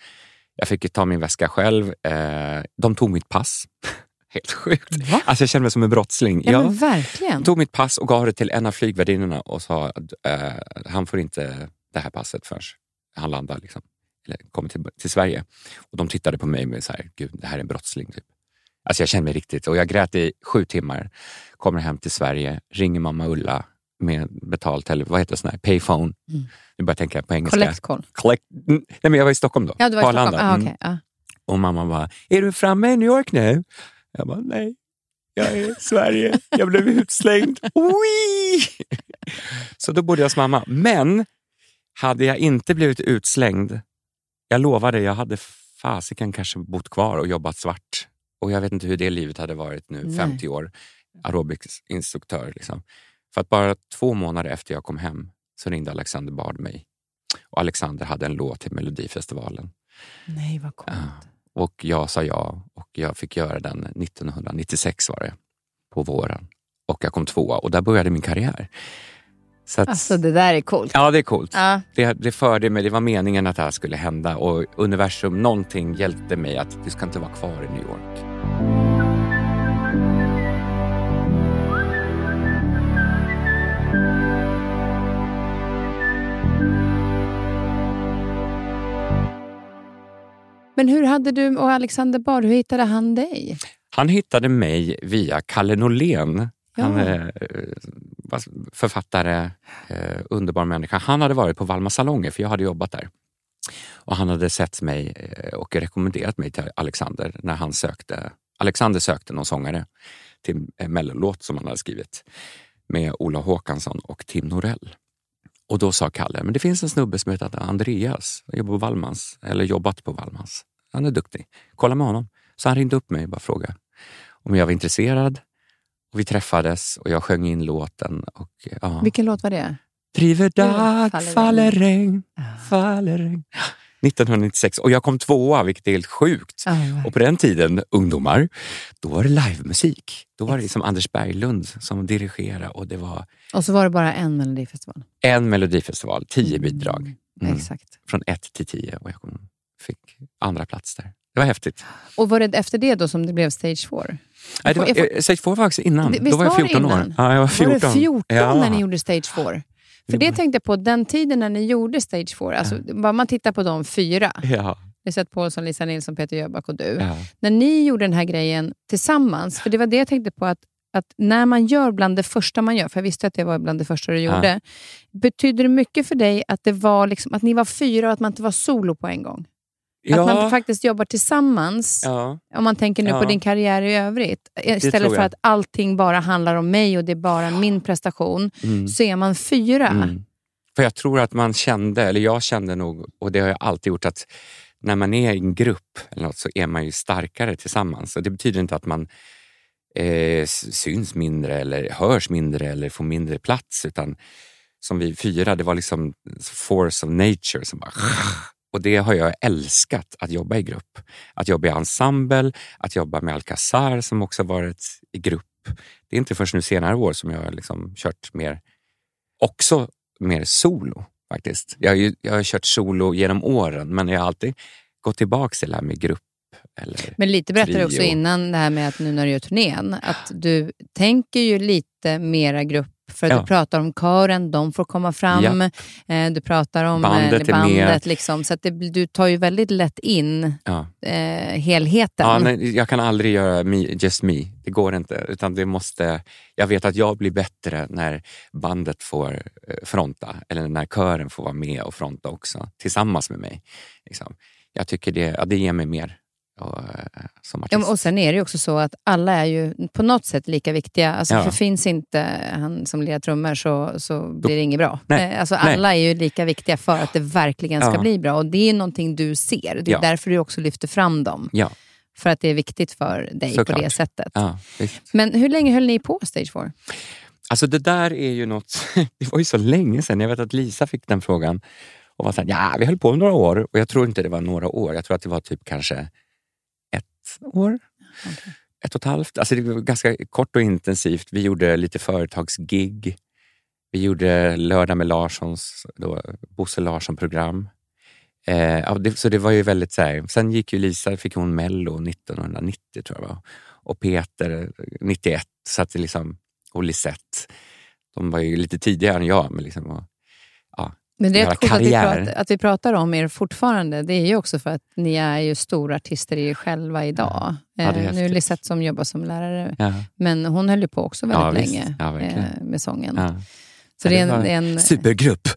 C: Jag fick ta min väska själv. Eh, de tog mitt pass. Helt sjukt.
A: Va?
C: Alltså jag kände mig som en brottsling.
A: Ja,
C: Jag
A: verkligen.
C: tog mitt pass och gav det till en av flygvärdinnorna och sa att eh, han får inte det här passet förrän han landar. Liksom. Eller kommer till, till Sverige. Och de tittade på mig med så här, gud det här är en brottsling. Typ. Alltså jag kände mig riktigt, och jag grät i sju timmar. Kommer hem till Sverige, ringer mamma Ulla med betalt, eller vad heter det, sån här, payphone.
A: Mm.
C: Nu börjar jag tänka på engelska.
A: Collect call.
C: Collect. Mm, Nej, men jag var i Stockholm då.
A: Ja, du var i Stockholm.
C: Arlanda.
A: Ah,
C: Mm.
A: okej. ja.
C: Och mamma bara, är du framme i New York nu? Jag bara, nej. Jag är i Sverige. Jag blev utslängd. Så då bodde jag hos mamma. Men hade jag inte blivit utslängd, jag lovade, jag hade fasiken kanske bott kvar och jobbat svart. Och jag vet inte hur det livet hade varit nu,
A: Nej.
C: 50 år, aerobicsinstruktör. Liksom. För att bara två månader efter jag kom hem så ringde Alexander Bard mig. Och Alexander hade en låt till Melodifestivalen.
A: Nej, vad coolt.
C: Ja. Och jag sa ja och jag fick göra den 1996 var det, på våren. Och jag kom tvåa och där började min karriär. Så att,
A: Alltså det där är coolt.
C: ja, det är coolt.
A: Ja.
C: Det, det förde mig, det var meningen att det här skulle hända och universum, någonting hjälpte mig att du ska inte vara kvar i New York.
A: Men hur hade du och Alexander Bard, hur hittade han dig?
C: Han hittade mig via Kalle Norlén. Han
A: Ja.
C: är eh, författare, eh, underbar människa. Han hade varit på Valma salonger, för jag hade jobbat där. Och han hade sett mig eh, och rekommenderat mig till Alexander när han sökte. Alexander sökte någon sångare till en mellolåt som han hade skrivit med Ola Håkansson och Tim Norell. Och då sa Kalle, men det finns en snubbe som heter Andreas, han jobbar på Wallmans, eller jobbat på Wallmans. Han är duktig, kolla med honom. Så han ringde upp mig och bara frågade om jag var intresserad. Och vi träffades och jag sjöng in låten. Och, ja.
A: Vilken låt var det?
C: Driver dag,
A: faller
C: faller regn, faller regn. 1996 och jag kom tvåa, vilket är helt sjukt.
A: Ja,
C: Och på den tiden, ungdomar, då var det livemusik. Då var det liksom Anders Berglund som dirigerade och det var
A: Och så var det bara en melodifestival.
C: en melodifestival, tio bidrag. Mm.
A: Exakt.
C: Från ett till tio och jag fick andra plats där. Det var häftigt.
A: Och var det efter det då som det blev Stage 4?
C: Nej, det var, Stage 4 var faktiskt innan.
A: Det-
C: Då var jag
A: var det
C: 14 år.
A: innan?
C: Ja, jag var 14.
A: Var det 14
C: ja.
A: när ni gjorde Stage 4? För det tänkte jag på, den tiden när ni gjorde Stage 4, alltså, bara man tittar på de fyra,
C: Ja,
A: Lisette Paulsson, Lisa Nilsson, Peter Jöback och du.
C: ja.
A: När ni gjorde den här grejen tillsammans, för det var det jag tänkte på, att, att när man gör bland det första man gör, för jag visste att det var bland det första du
C: Ja.
A: gjorde, betydde det mycket för dig att, det var liksom, att ni var fyra och att man inte var solo på en gång? Att man faktiskt jobbar tillsammans,
C: ja.
A: om man tänker nu
C: Ja.
A: på din karriär i övrigt. Istället
C: tror
A: för att allting bara handlar om mig och det är bara min prestation,
C: Mm.
A: så är man fyra.
C: Mm. För jag tror att man kände, eller jag kände nog, och det har jag alltid gjort, att när man är i en grupp eller något, så är man ju starkare tillsammans. Och det betyder inte att man eh, syns mindre eller hörs mindre eller får mindre plats. Utan som vi fyra, det var liksom force of nature som bara... Och det har jag älskat, att jobba i grupp. Att jobba i ensemble, att jobba med Alcazar som också varit i grupp. Det är inte först nu senare år som jag har liksom kört mer, också mer solo faktiskt. Jag har, ju, jag har kört solo genom åren men jag har alltid gått tillbaka till det här med grupp. Eller,
A: Men lite berättade du också innan det här med att nu när du gör turnén, att du tänker ju lite mera grupp för
C: Ja.
A: du pratar om kören, de får komma fram. Eh, du pratar om
C: Bandet
A: eh,
C: med.
A: bandet. Liksom, så att det, du tar ju väldigt lätt in
C: ja.
A: eh, helheten.
C: Ja, nej, jag kan aldrig göra me, just me, det går inte. Utan det måste, jag vet att jag blir bättre när bandet får fronta eller när kören får vara med och fronta också tillsammans med mig. Liksom. Jag tycker det, ja, det ger mig mer och, eh, som artist.
A: Ja, och sen är det också så att alla är ju på något sätt lika viktiga. Alltså,
C: Ja.
A: För finns inte han som lirar trummor så, så blir det inget bra.
C: Nej.
A: Eh, Alltså,
C: Nej.
A: alla är ju lika viktiga för att det verkligen ska
C: Ja.
A: bli bra. Och Det är någonting du ser. Det är därför du också lyfter fram dem. För att det är viktigt för dig på
C: Såklart.
A: det sättet. Men hur länge höll ni på Stage 4?
C: Alltså det där är ju något, det var ju så länge sedan. Jag vet att Lisa fick den frågan Och var så här, ja, vi höll på några år och jag tror inte det var några år. Jag tror att det var typ kanske år.
A: Okej.
C: Ett och ett halvt. Alltså det var ganska kort och intensivt. Vi gjorde lite företagsgig. Vi gjorde Lördag med Larssons, då, Bosse Larsson-program. Eh, det, så det var ju väldigt så här. Sen gick ju Lisa, fick hon Mello 1990 tror jag var. Och Peter 91. Så att det liksom, och Lisette. De var ju lite tidigare än jag. Men liksom, och,
A: Men det är rätt coolt att vi, pratar, att vi pratar om er fortfarande. Det är ju också för att ni är ju stora artister i er själva idag.
C: Ja,
A: Eh, nu är. Lisette som jobbar som lärare,
C: ja,
A: men hon höll ju på också väldigt länge eh, med sången.
C: Ja.
A: Så
C: Ja,
A: det är en, en,
C: Supergrupp!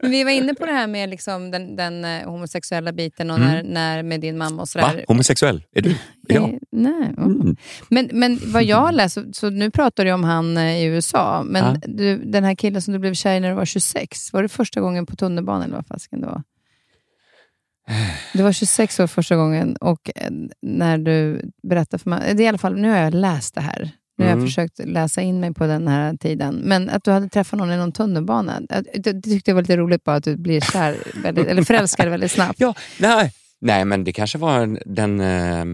A: vi var inne på det här med liksom den, den eh, homosexuella biten och
C: Mm.
A: när, när med din mamma och
C: Va?
A: sådär.
C: Homosexuell? Är du? Ja.
A: Eh, Nej. mm. Men, men vad jag läst, så, nu pratar du om han eh, i USA, men
C: Ja.
A: du, den här killen som du blev kär i när du var 26, var det första gången på tunnelbanan eller vad fasken det var? Du var 26 år första gången och när du berättade för mig, det är i alla fall, nu har jag läst det här. Nu har jag
C: Mm.
A: försökt läsa in mig på den här tiden. Men att du hade träffat någon i någon tunnelbana, det, det tyckte jag var lite roligt bara att du blir kär, väldigt, eller förälskad väldigt snabbt.
C: Ja, nej. nej, men det kanske var en- den eh,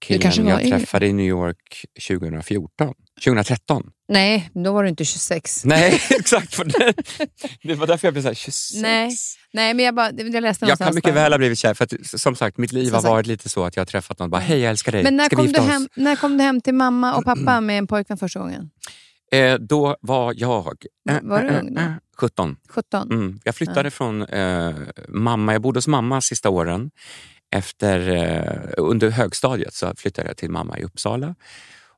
C: killen jag
A: yngre.
C: träffade i New York 2014. 2013.
A: Nej, då var du inte 26.
C: Nej, exakt. Det, var därför jag blev så här, 26.
A: Nej, Nej, men jag, bara, jag läste
C: Jag kan mycket
A: bara-
C: väl ha blivit kär, för att, som sagt, mitt liv
A: Som
C: har
A: sagt.
C: varit lite så att jag har träffat någon bara, hej jag älskar dig,
A: Men när
C: ska vi
A: kom,
C: gifta
A: du
C: oss?
A: hem, när kom du hem till mamma och pappa med en pojkvän första gången?
C: Eh, då var jag eh,
A: Var du
C: eh,
A: ung
C: eh, 17.
A: 17?
C: Mm. Jag flyttade från eh, mamma, jag bodde hos mamma sista åren. Efter, eh, under högstadiet så flyttade jag till mamma i Uppsala.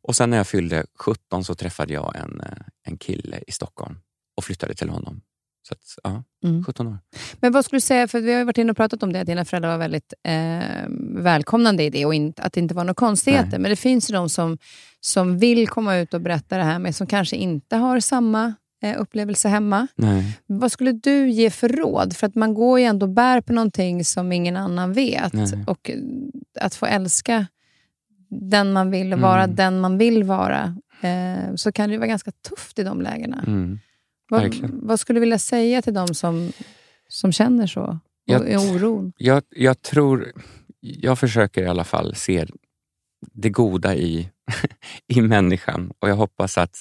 C: Och sen när jag fyllde 17 så träffade jag en, eh, en kille i Stockholm och flyttade till honom. Så att, ja,
A: Mm.
C: 17 år.
A: Men vad skulle du säga, för vi har ju varit inne och pratat om det, att dina föräldrar var väldigt eh, välkomnande i det och in, att det inte var några konstigheter.
C: Nej.
A: Men det finns ju de som, som vill komma ut och berätta det här, men som kanske inte har samma eh, upplevelse hemma.
C: Nej.
A: Vad skulle du ge för råd? För att man går ju ändå och bär på någonting som ingen annan vet.
C: Nej.
A: Och att få älska den man vill vara
C: Mm.
A: den man vill vara, eh, så kan det vara ganska tufft i de lägena.
C: Mm.
A: Vad, vad skulle du vilja säga till de som, som känner så?
C: Jag-
A: är oron?
C: Jag, jag tror, jag försöker i alla fall se det goda i, i människan och jag hoppas att,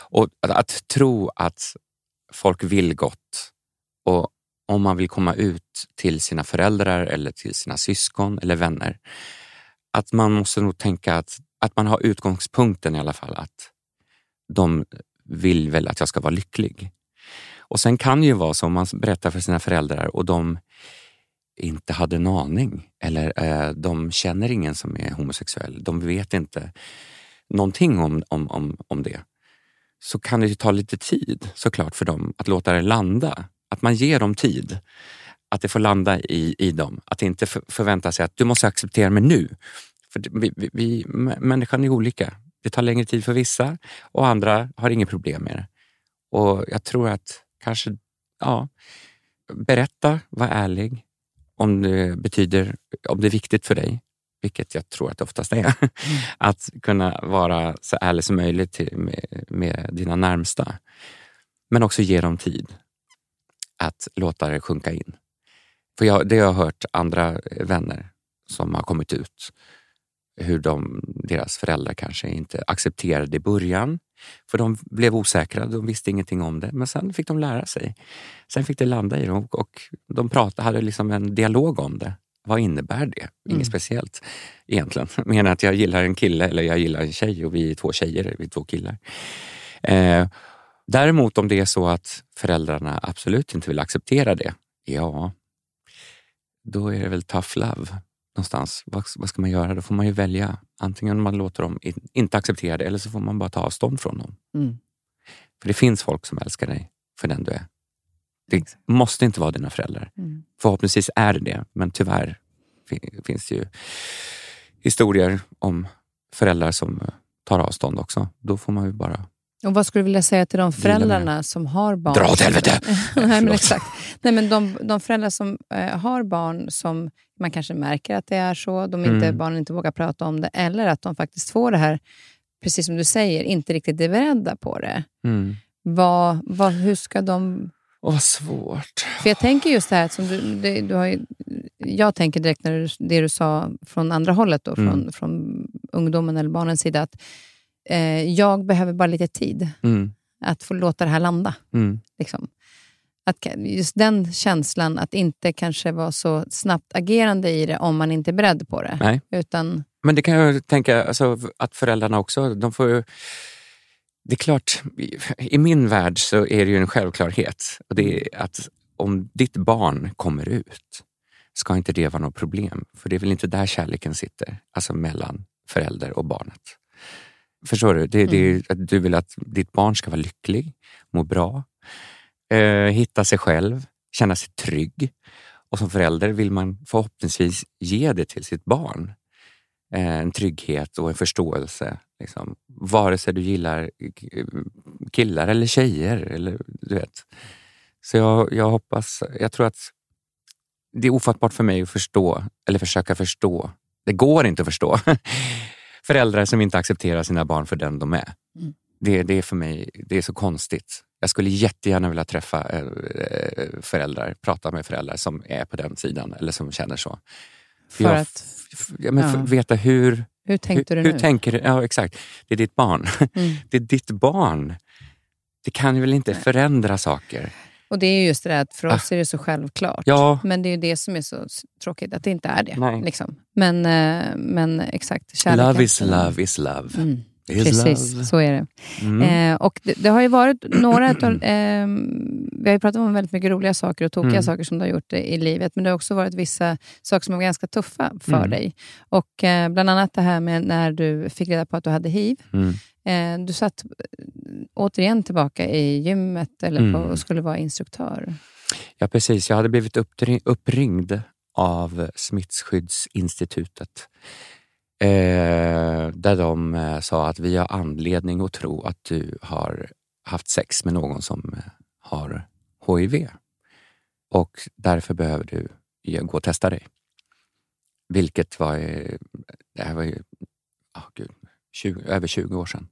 C: och att tro att folk vill gott och om man vill komma ut till sina föräldrar eller till sina syskon eller vänner, att man måste nog tänka att, att man har utgångspunkten i alla fall att de vill väl att jag ska vara lycklig. Och sen kan det ju vara så om man berättar för sina föräldrar och de inte hade en aning eller eh, de känner ingen som är homosexuell. De vet inte någonting om, om, om, om det. Så kan det ju ta lite tid såklart för dem att låta det landa. Att man ger dem tid. Att det får landa i, i dem. Att inte för, förvänta sig att du måste acceptera mig nu. För vi, vi, vi, människan är olika. Det tar längre tid för vissa och andra har inget problem med det. Och jag tror att kanske, ja, berätta, var ärlig om det betyder, om det är viktigt för dig, vilket jag tror att det oftast är, att kunna vara så ärlig som möjligt till, med, med dina närmsta. Men också ge dem tid att låta det sjunka in. För jag, det jag har hört andra vänner som har kommit ut, hur de, deras föräldrar kanske inte accepterade i början. För de blev osäkra, de visste ingenting om det. Men sen fick de lära sig. Sen fick det landa i dem och de pratade, hade liksom en dialog om det. Vad innebär det? Inget
A: Mm.
C: speciellt egentligen. Mer än att jag gillar en kille eller jag gillar en tjej och vi är två tjejer, vi är två killar. Eh, däremot om det är så att föräldrarna absolut inte vill acceptera det, ja, då är det väl tough love någonstans. Vad, vad ska man göra? Då får man ju välja. Antingen man låter dem in, inte acceptera det eller så får man bara ta avstånd från dem.
A: Mm.
C: För det finns folk som älskar dig för den du är. Det
A: Exakt.
C: måste inte vara dina föräldrar.
A: Mm.
C: Förhoppningsvis är det det, men tyvärr fi- finns det ju historier om föräldrar som eh, tar avstånd också. Då får man ju bara
A: Och vad skulle du vilja säga till de föräldrarna som har barn?
C: dra åt helvete!
A: Nej, men exakt. Nej, men de, de föräldrar som eh, har barn som man kanske märker att det är så, de inte,
C: Mm.
A: barnen inte vågar prata om det, eller att de faktiskt får det här, precis som du säger, inte riktigt är beredda på det.
C: Mm.
A: Vad, vad, hur ska de...
C: Åh, vad svårt.
A: För jag tänker just det här, som du, det, du har ju, jag tänker direkt när du, det du sa från andra hållet, då, från,
C: Mm.
A: från ungdomen eller barnens sida, att eh, jag behöver bara lite tid
C: Mm,
A: att få låta det här landa.
C: mm,
A: Liksom. Att, just den känslan, att inte kanske vara så snabbt agerande i det om man inte är beredd på det.
C: nej.
A: Utan,
C: Men det kan jag tänka alltså, att föräldrarna också, de får ju... Det är klart, i- i min värld så är det ju en självklarhet. Och det är att om ditt barn kommer ut ska inte det vara något problem. För det är väl inte där kärleken sitter, alltså mellan förälder och barnet. Förstår du? Det, det är ju att du vill att ditt barn ska vara lycklig, må bra, eh, hitta sig själv, känna sig trygg. Och som förälder vill man förhoppningsvis ge det till sitt barn. Eh, en trygghet och en förståelse. Liksom. Vare sig du gillar killar eller tjejer. Eller, du vet. Så jag, jag hoppas, jag tror att det är ofattbart för mig att förstå, eller försöka förstå. Det går inte att förstå. Föräldrar som inte accepterar sina barn för den de är.
A: Mm.
C: Det, det är för mig det är så konstigt. Jag skulle jättegärna vilja träffa eh, föräldrar, prata med föräldrar som är på den sidan eller som känner så.
A: för
C: jag,
A: att,
C: ja, men
A: ja.
C: f- veta hur...
A: hur tänkte
C: hur,
A: du
C: hur
A: nu?
C: tänker du? Ja, exakt. Det är ditt barn.
A: Mm.
C: Det är ditt barn. Det kan väl inte förändra saker?
A: Och det är ju just det där att för oss är det så självklart.
C: Ah. Ja.
A: Men det är ju det som är så tråkigt, att det inte är det. Liksom. Men, eh, men exakt, kärleken.
C: Love is love is love.
A: Mm.
C: Is
A: Precis,
C: love.
A: så är det.
C: Mm.
A: Eh, och det, det har ju varit några eh, Vi har ju pratat om väldigt mycket roliga saker och tokiga
C: Mm.
A: saker som du har gjort i, i livet, men det har också varit vissa saker som var ganska tuffa för
C: Mm.
A: dig. Och eh, Bland annat det här med när du fick reda på att du hade hiv.
C: Mm.
A: Eh, du satt eh, återigen tillbaka i gymmet eller på,
C: Mm.
A: och skulle vara instruktör.
C: Ja, precis. Jag hade blivit uppri- uppringd av Smittskyddsinstitutet. Eh, där de eh, sa att vi har anledning att tro att du har haft sex med någon som eh, har HIV. Och därför behöver du gå och testa dig. Vilket var, eh, det här var ju ah, gud, 20, över 20 år sedan.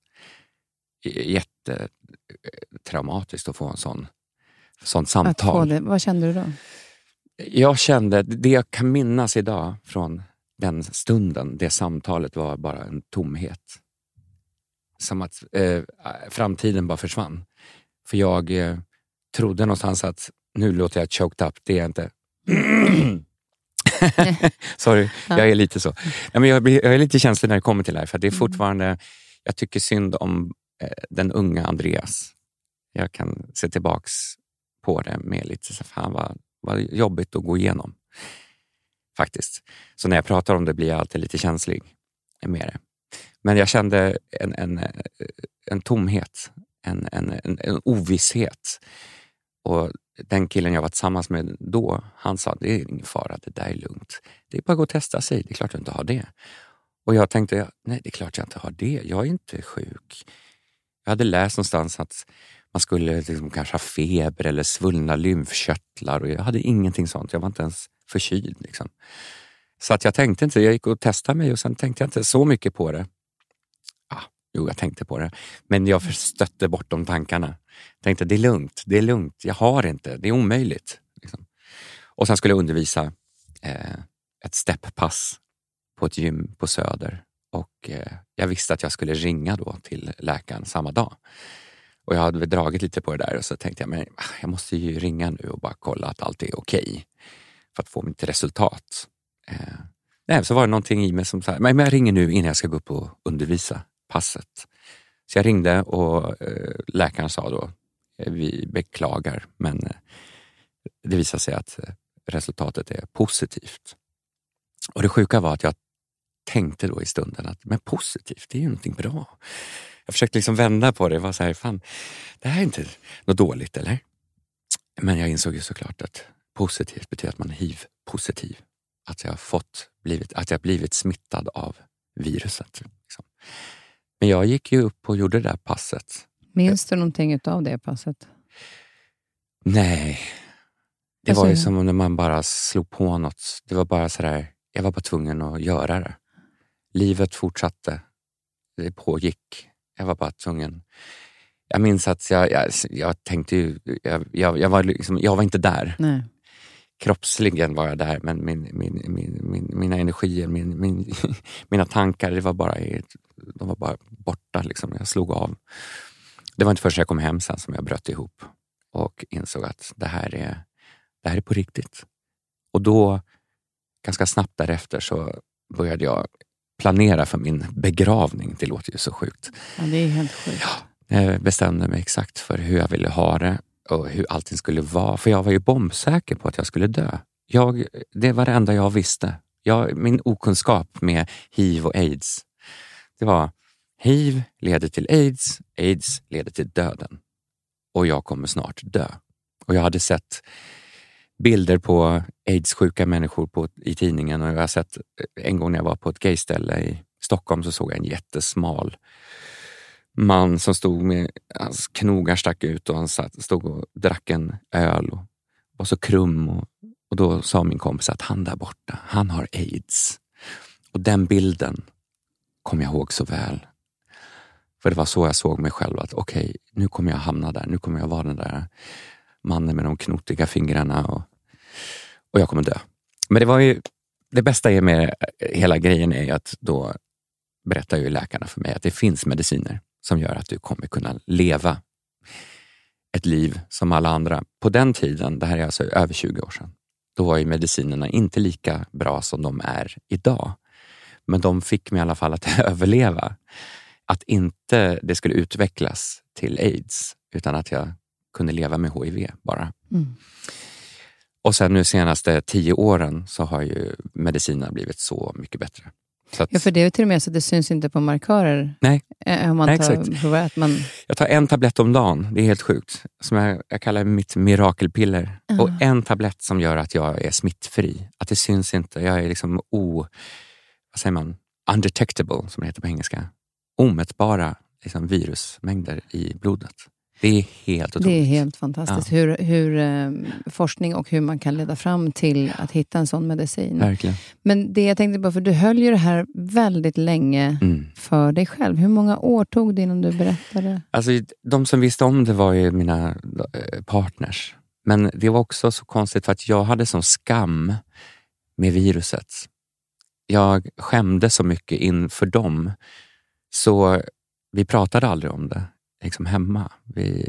C: Jättetraumatiskt att få en sån,
A: få
C: samtal.
A: det. Vad kände du då?
C: Jag kände, det jag kan minnas idag från den stunden, det samtalet var bara en tomhet. Som att eh, framtiden bara försvann. För jag eh, trodde någonstans att, nu låter jag choked up, det är jag inte. Sorry,
A: Ja.
C: jag är lite så. Nej, men jag, är lite känslig när det kommer till det här, för det är
A: Mm.
C: fortfarande, jag tycker synd om eh, den unga Andreas. Jag kan se tillbaks på det med lite, så fan vad, vad jobbigt att gå igenom. Faktiskt. Så när jag pratar om det blir jag alltid lite känslig med det. Men jag kände en, en, eh, en tomhet, en, en, en, en ovisshet. Och den killen jag var tillsammans med då, han sa det är ingen fara, det där är lugnt. Det är bara att gå och testa sig, det är klart du inte har det. Och jag tänkte, nej det är klart jag inte har det, jag är inte sjuk. Jag hade läst någonstans att man skulle liksom kanske ha feber eller svullna lymfkörtlar och jag hade ingenting sånt. Jag var inte ens förkyld. Liksom. Så att jag tänkte inte, jag gick och testade mig och sen tänkte jag inte så mycket på det. Ah, jo, jag tänkte på det. Men jag stötte bort de tankarna. Tänkte det är lugnt, det är lugnt, jag har inte, det är omöjligt. Liksom. Och sen skulle jag undervisa eh, ett stepppass på ett gym på Söder. Och eh, jag visste att jag skulle ringa då till läkaren samma dag. Och jag hade väl dragit lite på det där och så tänkte jag, men jag måste ju ringa nu och bara kolla att allt är okej. för att få mitt resultat. Eh, nej, så var det någonting i mig som sa, men jag ringer nu innan jag ska gå upp och undervisa passet. Så jag ringde och eh, läkaren sa då, eh, vi beklagar men eh, det visade sig att eh, resultatet är positivt. Och det sjuka var att jag tänkte då i stunden att men positivt, det är ju någonting bra. Jag försökte liksom vända på det. var så här, fan, det här är inte något dåligt, eller? Men jag insåg ju såklart att positivt betyder att man är hiv-positiv. Att jag, har fått, blivit, att jag blivit smittad av viruset. Liksom. Men jag gick ju upp och gjorde det där passet.
A: Minns du någonting av det passet?
C: Nej, det
A: Alltså-
C: var ju som när man bara slog på något. Det var bara sådär, jag var bara tvungen att göra det. Livet fortsatte. Det pågick. Jag var bara tvungen. jag minns att jag, jag, jag tänkte ju, jag, jag, jag, var liksom, jag var inte där.
A: Nej.
C: Kroppsligen var jag där, men min, min, min, min, mina energier, min, min, mina tankar, det var bara, de var bara borta. Liksom. Jag slog av. Det var inte förrän jag kom hem sen som jag bröt ihop och insåg att det här är, det här är på riktigt. Och då, ganska snabbt därefter, så började jag planera för min begravning. Det låter ju så sjukt.
A: Ja, det är helt sjukt.
C: Jag bestämde mig exakt för hur jag ville ha det och hur allting skulle vara. För jag var ju bombsäker på att jag skulle dö. Jag, det var det enda jag visste. Jag, min okunskap med hiv och aids. Det var hiv leder till aids, aids leder till döden. Och jag kommer snart dö. Och jag hade sett bilder på aids-sjuka människor på, i tidningen och jag har sett eh, en gång när jag var på ett gayställe i Stockholm så såg jag en jättesmal man som stod med, hans knogar stack ut och han satt, stod och drack en öl och var så krum. Och, och då sa min kompis att han där borta, han har aids. Och den bilden kommer jag ihåg så väl. För det var så jag såg mig själv, att okej, nu kommer jag hamna där. Nu kommer jag vara den där mannen med de knotiga fingrarna och, och jag kommer dö. Men det var ju, det bästa med hela grejen är ju att då berättar ju läkarna för mig att det finns mediciner som gör att du kommer kunna leva ett liv som alla andra. På den tiden, det här är alltså över 20 år sedan, då var ju medicinerna inte lika bra som de är idag. Men de fick mig i alla fall att överleva. Att inte det skulle utvecklas till aids, utan att jag kunde leva med hiv bara.
A: Mm.
C: Och sen nu senaste tio åren så har ju medicinerna blivit så mycket bättre. Att
A: Ja, för det är till och med så att det syns inte på markörer.
C: Nej.
A: Eh, Om man
C: Nej,
A: tar,
C: exakt.
A: man,
C: Jag tar en tablett om dagen, det är helt sjukt. Som jag, jag kallar mitt mirakelpiller.
A: Ja.
C: Och en tablett som gör att jag är smittfri. Att det syns inte. Jag är liksom o... Vad säger man? Undetectable, som det heter på engelska. Omätbara liksom, virusmängder i blodet. Det är helt otroligt.
A: det är helt fantastiskt hur, hur eh, forskning och hur man kan leda fram till att hitta en sån medicin.
C: Verkligen.
A: Men det jag tänkte på, för du höll ju det här väldigt länge
C: Mm.
A: för dig själv. Hur många år tog det innan du berättade?
C: Alltså, de som visste om det var ju mina eh, partners. Men det var också så konstigt för att jag hade sån skam med viruset. Jag skämde så mycket inför dem. Så vi pratade aldrig om det liksom hemma. Vi,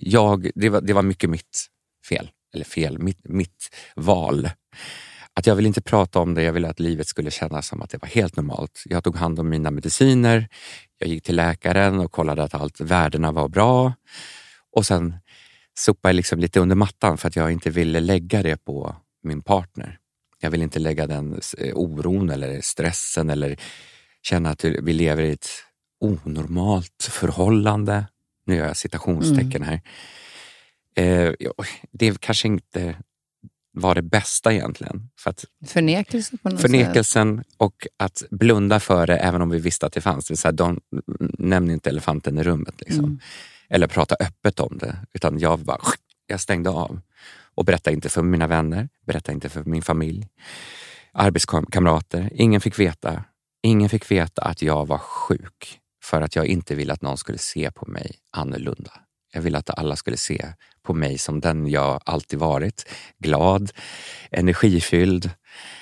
C: jag, det, var, det var mycket mitt fel. Eller fel, mitt, mitt val. Att jag ville inte prata om det, jag ville att livet skulle kännas som att det var helt normalt. Jag tog hand om mina mediciner, jag gick till läkaren och kollade att allt värdena var bra. Och sen sopade jag liksom lite under mattan för att jag inte ville lägga det på min partner. Jag vill inte lägga den eh, oron eller stressen eller känna att vi lever i ett onormalt förhållande. Nu gör jag citationstecken här. Eh, det kanske inte var det bästa egentligen. För att
A: Förnekelse på något sätt?
C: förnekelsen och att blunda för det även om vi visste att det fanns. Det säga, de, nämn inte elefanten i rummet. Liksom.
A: Mm.
C: Eller prata öppet om det. Utan jag bara jag stängde av. Och berättade inte för mina vänner, berättade inte för min familj, arbetskamrater. Ingen fick veta. Ingen fick veta att jag var sjuk för att jag inte ville att någon skulle se på mig annorlunda. Jag ville att alla skulle se på mig som den jag alltid varit. Glad, energifylld,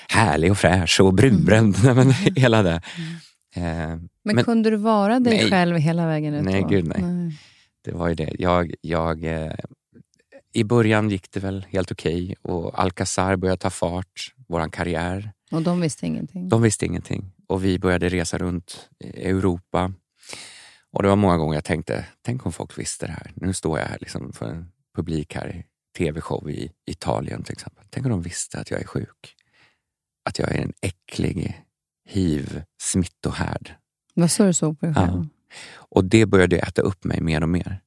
C: härlig och fräsch och brunbränd. Nej, men hela det. Eh,
A: Men,
C: Men-
A: kunde du vara dig
C: Nej.
A: själv hela vägen ut?
C: Nej,
A: då?
C: gud, nej. Det var ju det. Jag, jag, eh, I början gick det väl helt okej och Alcazar började ta fart, vår karriär.
A: Och de visste ingenting?
C: De visste ingenting och vi började resa runt Europa. Och det var många gånger jag tänkte, tänk om folk visste det här. Nu står jag här liksom för en publik här i tv-show i Italien till exempel. Tänk om de visste att jag är sjuk. Att jag är en äcklig hiv-smittohärd.
A: Vad så du såg på dig
C: Ja.
A: själv?
C: Och det började äta upp mig mer och mer.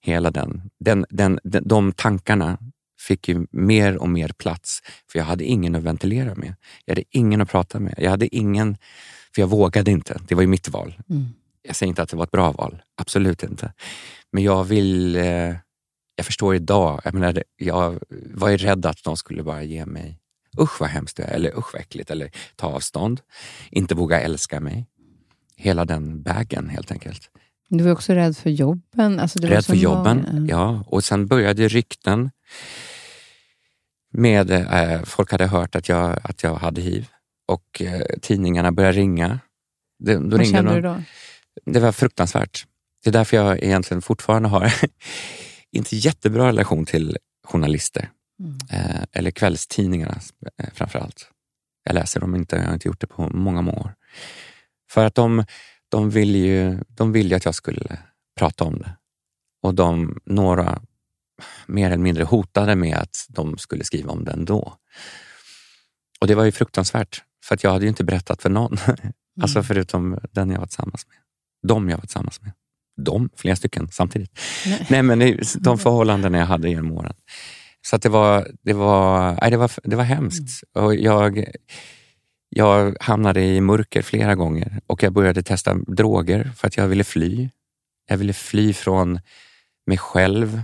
C: Hela den, den, den, den, de tankarna fick ju mer och mer plats, för jag hade ingen att ventilera med. Jag hade ingen att prata med. Jag hade ingen, för jag vågade inte. Det var ju mitt val.
A: Mm.
C: Jag säger inte att det var ett bra val, absolut inte. Men jag vill, eh, jag förstår idag, jag, menar, jag var ju rädd att de skulle bara ge mig usch vad hemskt du är, eller usch vad äckligt, eller ta avstånd. Inte våga älska mig. Hela den bagen helt enkelt.
A: Du var också rädd för jobben. Alltså var
C: Rädd för jobben,
A: många-
C: ja. Och sen började rykten med, eh, folk hade hört att jag, att jag hade hiv och eh, tidningarna började ringa. Det, då
A: Vad kände
C: någon-
A: du då?
C: Det var fruktansvärt. Det är därför jag egentligen fortfarande har inte jättebra relation till journalister.
A: Mm.
C: Eh, eller kvällstidningarna eh, framför allt. Jag läser dem inte, jag har inte gjort det på många, många år. För att de, de vill ju de vill ju att jag skulle prata om det. Och de, några mer eller mindre hotade med att de skulle skriva om det ändå. Och det var ju fruktansvärt, för att jag hade ju inte berättat för någon. Alltså förutom den jag var tillsammans med. De jag var tillsammans med. De, flera stycken samtidigt.
A: Nej.
C: Nej, men det- de förhållanden jag hade genom åren. Så det var, det var, nej, det var, det var hemskt. Och jag, jag hamnade i mörker flera gånger och jag började testa droger för att jag ville fly. Jag ville fly från mig själv.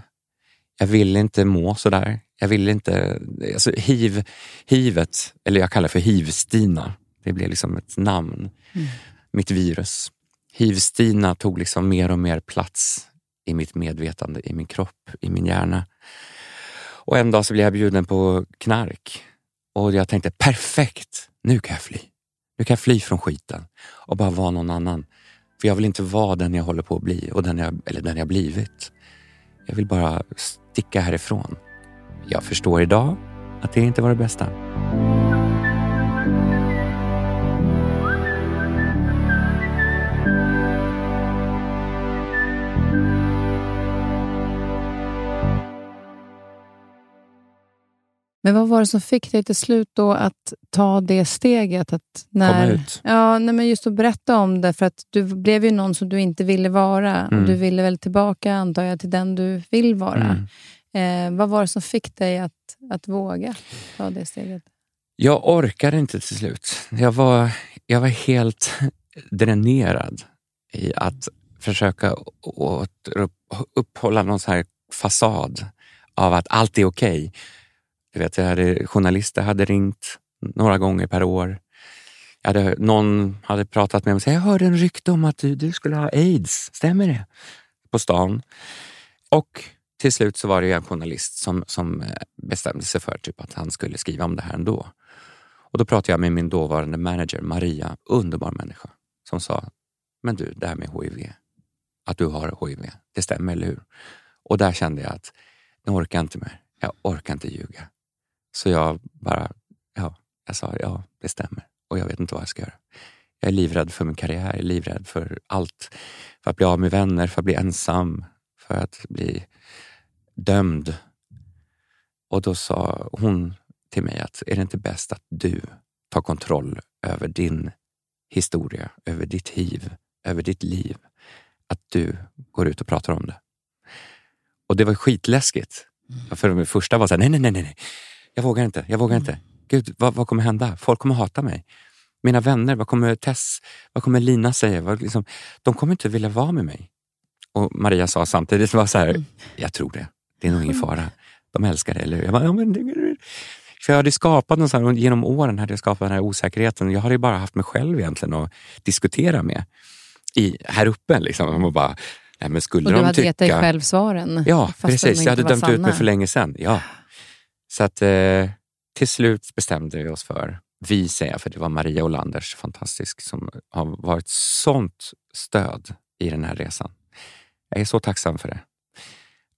C: Jag ville inte må sådär. Jag ville inte... Alltså hiv, hivet, eller jag kallar det för hiv-Stina. Det blev liksom ett namn. Mitt virus. Hiv-Stina tog liksom mer och mer plats i mitt medvetande, i min kropp, i min hjärna. Och en dag så blev jag bjuden på knark och jag tänkte perfekt, nu kan jag fly. Nu kan jag fly från skiten och bara vara någon annan. För jag vill inte vara den jag håller på att bli och den jag, eller den jag blivit. Jag vill bara sticka härifrån. Jag förstår idag att det inte var det bästa.
A: Men vad var det som fick dig till slut då att ta det steget? Att när,
C: Komma ut.
A: Ja, nej, men just att berätta om det, för att du blev ju någon som du inte ville vara. Och
C: Mm.
A: du ville väl tillbaka, antar jag, till den du vill vara.
C: Mm.
A: Eh, vad var det som fick dig att, att våga ta det steget?
C: Jag orkade inte till slut. Jag var, jag var helt dränerad i att försöka åter upphålla någon så här fasad av att allt är okej. Du vet, jag hade, journalister hade ringt några gånger per år. Jag hade, någon hade pratat med mig och sagt, jag hörde en rykte om att du, du skulle ha aids, stämmer det? På stan. Och till slut så var det en journalist som, som eh, bestämde sig för typ att han skulle skriva om det här ändå. Och då pratade jag med min dåvarande manager Maria, underbar människa, som sa, men du, det här med HIV, att du har HIV, det stämmer, eller hur? Och där kände jag att nu orkar jag inte mer. Jag orkar inte ljuga. Så jag bara, ja, jag sa ja, det stämmer och jag vet inte vad jag ska göra. Jag är livrädd för min karriär, jag är livrädd för allt. För att bli av med vänner, för att bli ensam, för att bli dömd. Och då sa hon till mig att är det inte bäst att du tar kontroll över din historia, över ditt hiv, över ditt liv. Att du går ut och pratar om det. Och det var skitläskigt. För det första var så här, nej, nej, nej, nej, jag vågar inte, jag vågar inte. Gud, vad, vad kommer hända? Folk kommer hata mig. Mina vänner, vad kommer Tess, vad kommer Lina säga? Vad, liksom, de kommer inte vilja vara med mig. Och Maria sa samtidigt, var så här, jag tror det. Det är nog ingen fara. De älskar det, eller hur? Jag bara, ja, men för jag hade skapat någon här, genom åren hade jag skapat den här osäkerheten. Jag hade ju bara haft mig själv egentligen att diskutera med i, här uppe. Liksom, och bara, nej, men skulle
A: Och du
C: de
A: hade
C: tycka...
A: gett dig själv svaren.
C: Ja, precis. Jag hade dömt ut mig
A: sanna.
C: för länge sedan. Ja. Så att eh, till slut bestämde vi oss för, vi säger för det var Maria Olanders, fantastisk, som har varit sånt stöd i den här resan. Jag är så tacksam för det.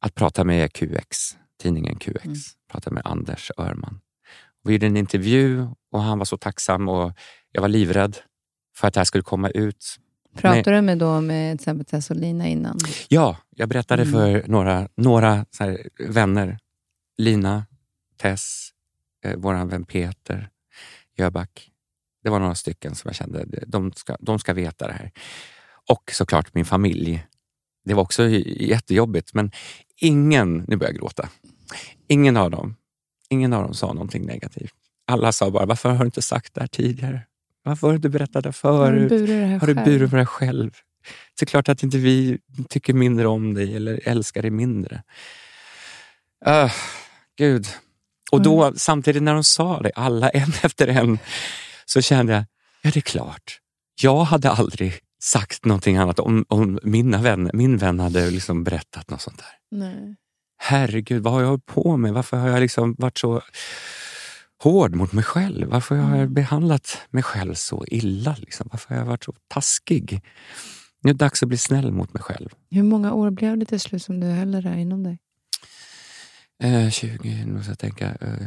C: Att prata med QX, tidningen QX,
A: Mm.
C: prata med Anders Örman. Vi gjorde en intervju och han var så tacksam och jag var livrädd för att det här skulle komma ut.
A: Pratade du med, då med till exempel Tess och Lina innan?
C: Ja, jag berättade
A: Mm.
C: för några, några vänner. Lina, Tess, eh, vår vän Peter Jöback. Det var några stycken som jag kände, de ska, de ska veta det här. Och såklart min familj. Det var också jättejobbigt, men ingen, nu börjar jag gråta. Ingen av dem, ingen av dem sa någonting negativt. Alla sa bara, varför har du inte sagt det här tidigare? Varför har du inte berättat det
A: Har du
C: förut?
A: burit det här
C: Har du
A: själv?
C: burit själv? Så klart att inte vi tycker mindre om dig eller älskar dig mindre. Uh, Gud. Och då, samtidigt när de sa det, alla en efter en, så kände jag, ja det är klart. Jag hade aldrig sagt någonting annat. Om, om mina vänner, min vän hade liksom berättat något sånt där.
A: Nej.
C: Herregud, vad har jag hållit på med? Varför har jag liksom varit så hård mot mig själv? Varför har jag
A: Mm.
C: behandlat mig själv så illa? Liksom? Varför har jag varit så taskig? Nu är det dags att bli snäll mot mig själv.
A: Hur många år blev det till slut som du höll det där inom dig?
C: Eh, 20, nu ska jag tänka. Eh,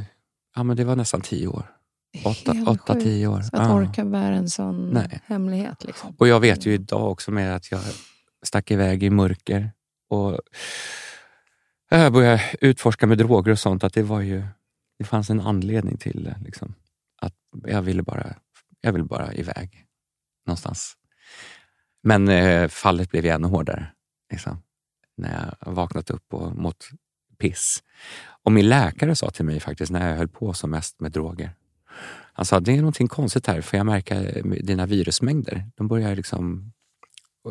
C: ja, men det var nästan tio år. Åtta, åtta tio år.
A: Att
C: Ja.
A: orka bära en sån
C: Nej.
A: hemlighet. Liksom.
C: Och jag vet ju idag också med att jag stack iväg i mörker och jag började utforska med droger och sånt, att det var ju, det fanns en anledning till det. Liksom. Att jag ville bara, jag ville bara iväg någonstans. Men eh, fallet blev ju ännu hårdare. Liksom, när jag vaknat upp och mått piss. Och min läkare sa till mig faktiskt när jag höll på som mest med droger. Han sa, det är någonting konstigt här, för jag märker dina virusmängder. De börjar liksom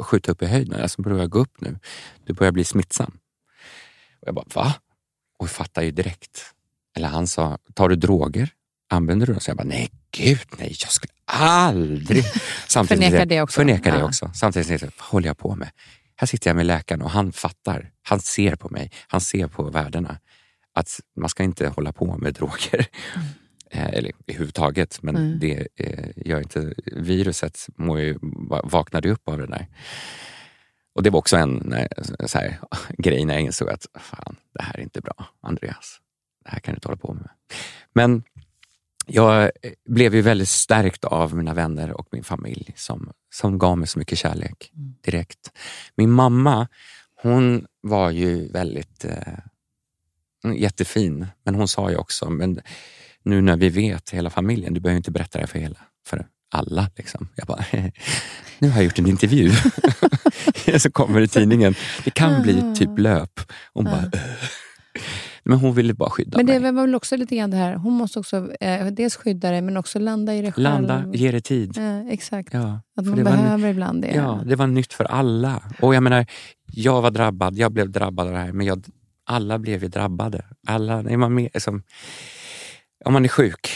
C: skjuta upp i höjden, alltså börjar gå upp nu. Du börjar bli smittsam. Och jag bara, va? Och jag fattar ju direkt. Eller han sa, tar du droger? Använder du dem? Så jag bara, nej gud nej, jag skulle aldrig... Samtidigt,
A: Förnekar det också.
C: Förnekar det också. Samtidigt vad håller jag på med? Här sitter jag med läkaren och han fattar. Han ser på mig. Han ser på värdena. Att man ska inte hålla på med droger. Eh, Eller överhuvudtaget, men
A: Mm.
C: det eh, gör inte... Viruset mår ju, va- vaknade upp av det där. Och det var också en när, så här, grej när jag insåg att fan, det här är inte bra, Andreas. Det här kan du inte hålla på med. Men jag eh, blev ju väldigt stärkt av mina vänner och min familj som, som gav mig så mycket kärlek direkt. Min mamma, hon var ju väldigt eh, jättefin, men hon sa ju också, men nu när vi vet hela familjen, du behöver inte berätta det för hela, för alla. Liksom. Jag bara, nu har jag gjort en intervju. så kommer det i tidningen. Det kan bli typ löp. Hon bara, "Äh." Men hon ville bara skydda
A: Men det
C: mig.
A: var väl också lite grann det här, hon måste också eh, dels skydda dig men också landa i dig själv.
C: Landa, ge det tid.
A: Eh, exakt.
C: Ja,
A: Att man
C: var
A: behöver ibland det.
C: Ja, det var nytt för alla. Och jag menar, jag var drabbad, jag blev drabbad av det här, men jag, alla blev ju drabbade. Alla, är man med, som, om man är sjuk,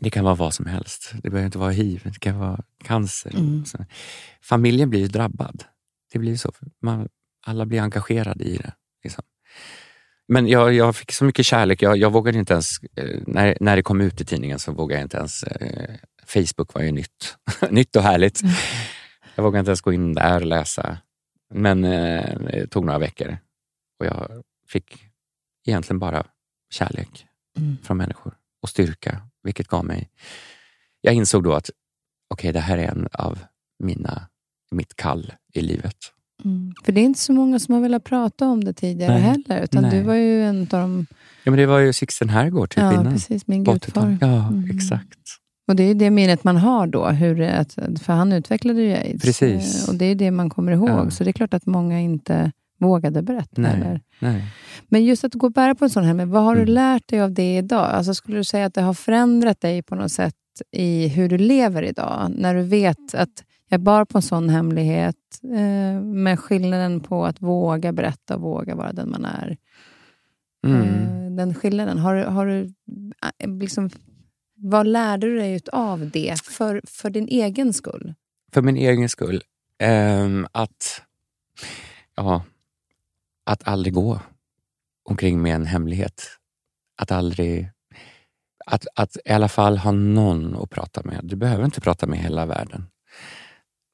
C: det kan vara vad som helst. Det behöver inte vara hiv, det kan vara cancer.
A: Mm.
C: Familjen blir ju drabbad. Det blir så. Man, alla blir engagerade i det. Liksom. Men jag, jag fick så mycket kärlek. Jag, jag vågade inte ens, eh, när, när det kom ut i tidningen så vågade jag inte ens, eh, Facebook var ju nytt, nytt och härligt. Jag vågade inte ens gå in där och läsa. Men eh, det tog några veckor och jag fick egentligen bara kärlek
A: Mm.
C: från människor och styrka, vilket gav mig... Jag insåg då att okej, det här är en av mina, mitt kall i livet.
A: Mm. För det är inte så många som har velat prata om det tidigare
C: Nej.
A: heller. Utan
C: Nej.
A: du var ju en av de...
C: Ja, men det var ju Sixten Herrgård typ
A: ja,
C: innan.
A: precis. Min gudfar.
C: 80-talet. Ja,
A: Mm.
C: exakt.
A: Och det är det minnet man har då. Hur, att, för han utvecklade ju aids.
C: Precis.
A: Eh, Och det är det man kommer ihåg.
C: Ja.
A: Så det är klart att många inte vågade berätta.
C: Nej. Nej.
A: Men just att gå och bära på en sån här, men vad har du
C: Mm.
A: lärt dig av det idag? Alltså skulle du säga att det har förändrat dig på något sätt i hur du lever idag? När du vet att jag bar på en sån hemlighet, eh, med skillnaden på att våga berätta och våga vara den man är.
C: Mm.
A: Eh, den skillnaden, har, har du eh, liksom, vad lärde du dig av det för, för din egen skull?
C: För min egen skull. ehm, att, ja, att aldrig gå omkring med en hemlighet. Att aldrig... Att, att i alla fall ha någon att prata med. Du behöver inte prata med hela världen.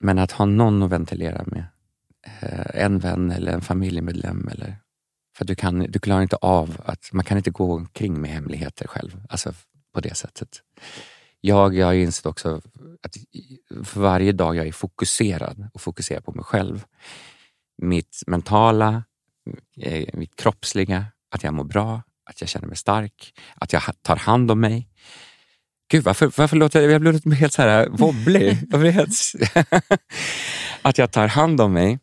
C: Men att ha någon att ventilera med. Eh, en vän eller en familjemedlem. Eller, för du, kan, du klarar inte av att... Man kan inte gå omkring med hemligheter själv. Alltså på det sättet. Jag, jag har insett också att för varje dag jag är fokuserad och fokuserar på mig själv. Mitt mentala, eh, mitt kroppsliga, att jag mår bra, att jag känner mig stark, att jag tar hand om mig. Gud, varför, varför låter jag, jag blir helt så här helt, att jag tar hand om mig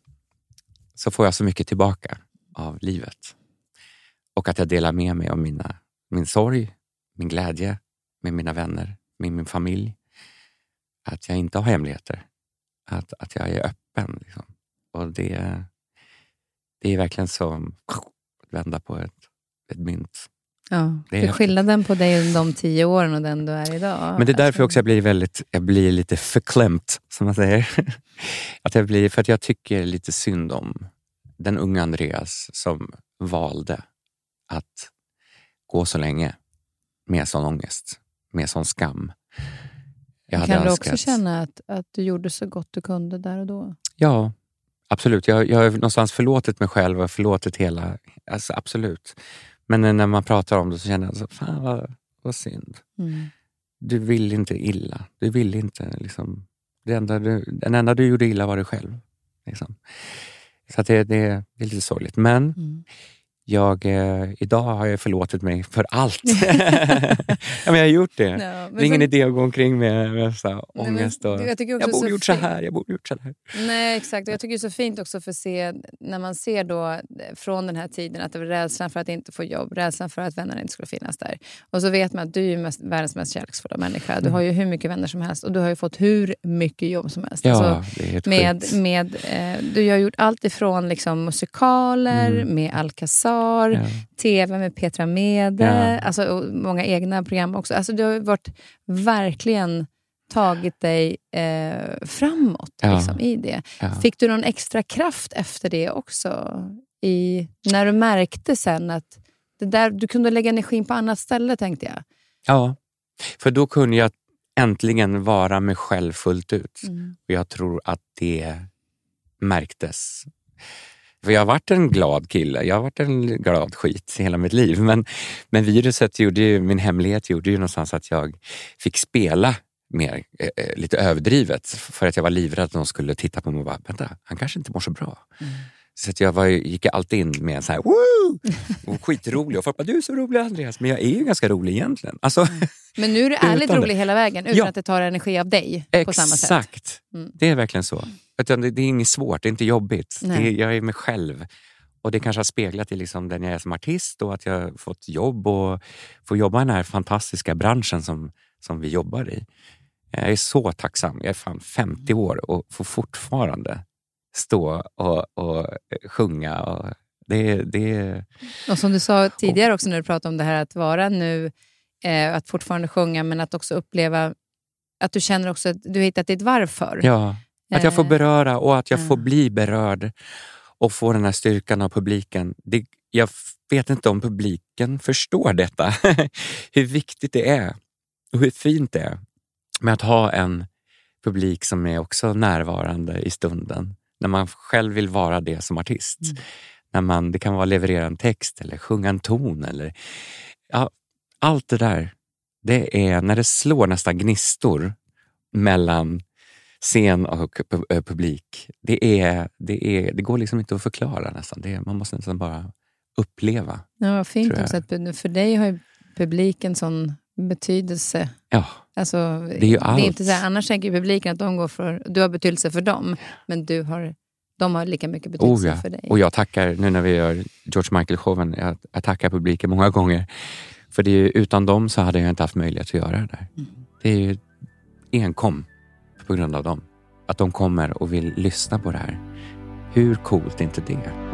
C: så får jag så mycket tillbaka av livet. Och att jag delar med mig av mina, min sorg, min glädje med mina vänner, med min familj. Att jag inte har hemligheter. Att, att jag är öppen. Liksom. Och det, det är verkligen som att vända på ett, ett mynt.
A: Ja,
C: Det är
A: skillnaden på dig under de tio åren och den du är idag.
C: Men det är därför
A: Alltså,
C: också jag blir, väldigt, jag blir lite förklämt, som man säger. Att jag blir, för att jag tycker lite synd om den unga Andreas som valde att gå så länge med sån ångest, med sån skam. Jag
A: Kan du
C: önskat-
A: också känna att, att du gjorde så gott du kunde där och då?
C: Ja, absolut. Jag, jag har någonstans förlåtit mig själv och förlåtit hela... Alltså, absolut. Men när man pratar om det så känner jag, så, fan vad, vad synd.
A: Mm.
C: Du vill inte illa. Du vill inte liksom... Det enda du, den enda du gjorde illa var dig själv. Liksom. Så det, det, det är lite sorgligt. Men
A: Mm.
C: Jag, eh, idag har jag förlåtit mig för allt. ja, men jag har gjort det.
A: Ja,
C: det är ingen
A: sen-
C: idé att gå omkring med, med så
A: Nej, men
C: ångest. Och,
A: jag
C: jag borde
A: så
C: gjort så här, jag borde gjort så här.
A: Nej, exakt. Och jag tycker det är så fint också för att se, när man ser då eh, från den här tiden att det var rädslan för att inte få jobb, rädslan för att vännerna inte skulle finnas där. Och så vet man att du är mest, världens mest kärleksfulla människa. Du har ju hur mycket vänner som helst och du har ju fått hur mycket jobb som helst.
C: Ja,
A: Alltså,
C: det är helt
A: med,
C: sjukt.
A: med, eh, du har gjort allt ifrån liksom musikaler,
C: Mm.
A: med Alcazar,
C: Ja.
A: tv med Petra Mede,
C: Ja.
A: alltså, och många egna program också. Alltså, du har varit verkligen tagit dig eh, framåt
C: Ja.
A: liksom, i det. Fick du någon extra kraft efter det också? I, när du märkte sen att det där, du kunde lägga energin på annat ställe, tänkte jag.
C: Ja, för då kunde jag äntligen vara mig själv fullt ut. Och jag tror att det märktes. För jag har varit en glad kille, jag har varit en glad skit hela mitt liv. Men, men viruset gjorde ju, min hemlighet gjorde ju någonstans att jag fick spela mer, eh, eh lite överdrivet. För att jag var livrädd att de skulle titta på mig och bara, vänta, han kanske inte mår så bra. Mm. Så jag var, gick alltid in med en så här, woo! Och skitrolig. Och folk bara, du är så rolig Andreas. Men jag är ju ganska rolig egentligen. Alltså,
A: Men nu är du ärligt rolig hela vägen, utan
C: Ja.
A: att det tar energi av dig på samma sätt.
C: Exakt.
A: Mm.
C: Det är verkligen så. Utan det, det är inget svårt, det är inte jobbigt. Det jag är mig själv. Och det kanske har speglat i liksom den jag är som artist och att jag fått jobb och får jobba i den här fantastiska branschen som, som vi jobbar i. Jag är så tacksam. Jag är fan 50 år och får fortfarande stå och, och sjunga. Och det, det,
A: Och som du sa tidigare också när du pratade om det här att vara nu, eh, att fortfarande sjunga men att också uppleva att du känner också att du hittat ditt varför.
C: Ja, att jag får
A: Eh,
C: beröra och att jag
A: ja.
C: får bli berörd och få den här styrkan av publiken. Det, jag vet inte om publiken förstår detta, hur viktigt det är och hur fint det är med att ha en publik som är också närvarande i stunden. När man själv vill vara det som artist.
A: Mm.
C: När man, det kan vara leverera en text eller sjunga en ton. Eller, ja, allt det där, det är när det slår nästan gnistor mellan scen och eh, publik. Det, är, det, är, det går liksom inte att förklara nästan. Det är, man måste nästan bara uppleva.
A: Ja, fint också att för dig har ju publiken sån betydelse.
C: Ja,
A: Alltså,
C: Det är ju
A: Det
C: allt.
A: är inte så här, annars tänker publiken att de går för, du har betydelse för dem, men du har, de har lika mycket betydelse
C: oh ja.
A: för dig.
C: Och jag tackar, nu när vi gör George Michael-showen, jag, jag tackar publiken många gånger. För det är utan dem så hade jag inte haft möjlighet att göra det där.
A: Mm.
C: Det är ju enkom på grund av dem. Att de kommer och vill lyssna på det här. Hur coolt är inte det?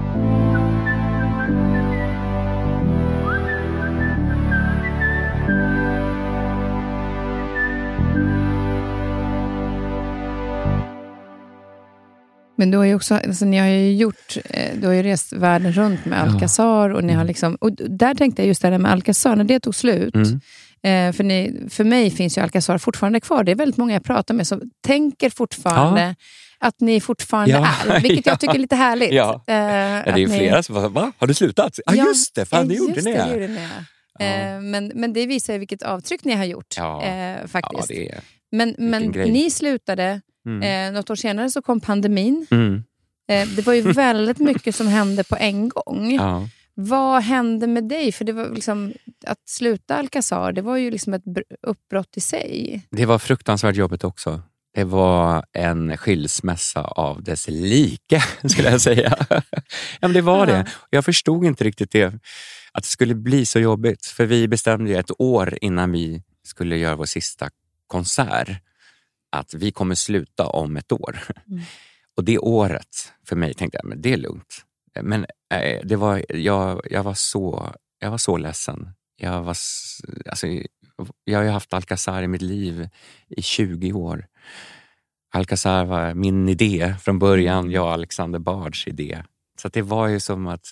A: Men du har ju också, alltså, ni har ju gjort, eh, du har ju rest världen runt med
C: Ja.
A: Alcazar och ni har liksom, och där tänkte jag just det där med Alcazar, när det tog slut,
C: Mm.
A: eh, för, ni, för mig finns ju Alcazar fortfarande kvar. Det är väldigt många jag pratar med som tänker fortfarande att ni fortfarande
C: Ja,
A: är, vilket
C: ja.
A: jag tycker är lite härligt.
C: Ja.
A: Eh,
C: Ja, det är ju
A: ni-
C: flera som bara, va? Har du slutat? Ja,
A: Ja,
C: just det, fan det
A: ja,
C: gjorde ni.
A: det,
C: ja.
A: gjorde ni. ja. Eh, men, men det visar ju vilket avtryck ni har gjort.
C: Ja.
A: Eh,
C: Ja,
A: faktiskt.
C: det är...
A: men men ni slutade,
C: Mm.
A: eh, något år senare så kom pandemin.
C: Mm.
A: Eh, det var ju väldigt mycket som hände på en gång.
C: Ja.
A: Vad hände med dig? För det var liksom, att sluta Alcazar, det var ju liksom ett br- uppbrott i sig.
C: Det var fruktansvärt jobbigt också. Det var en skilsmässa av dess like, skulle jag säga. ja, men det var
A: Ja.
C: det. Jag förstod inte riktigt det, att det skulle bli så jobbigt. För vi bestämde ju ett år innan vi skulle göra vår sista konsert att vi kommer sluta om ett år.
A: Mm.
C: Och det året, för mig tänkte jag, men det är lugnt. Men eh, det var, jag, jag, var så, jag var så ledsen. Jag, var, alltså, jag har ju haft Alcazar i mitt liv i 20 år. Alcazar var min idé från början, jag och Alexander Bards idé. Så det var ju som att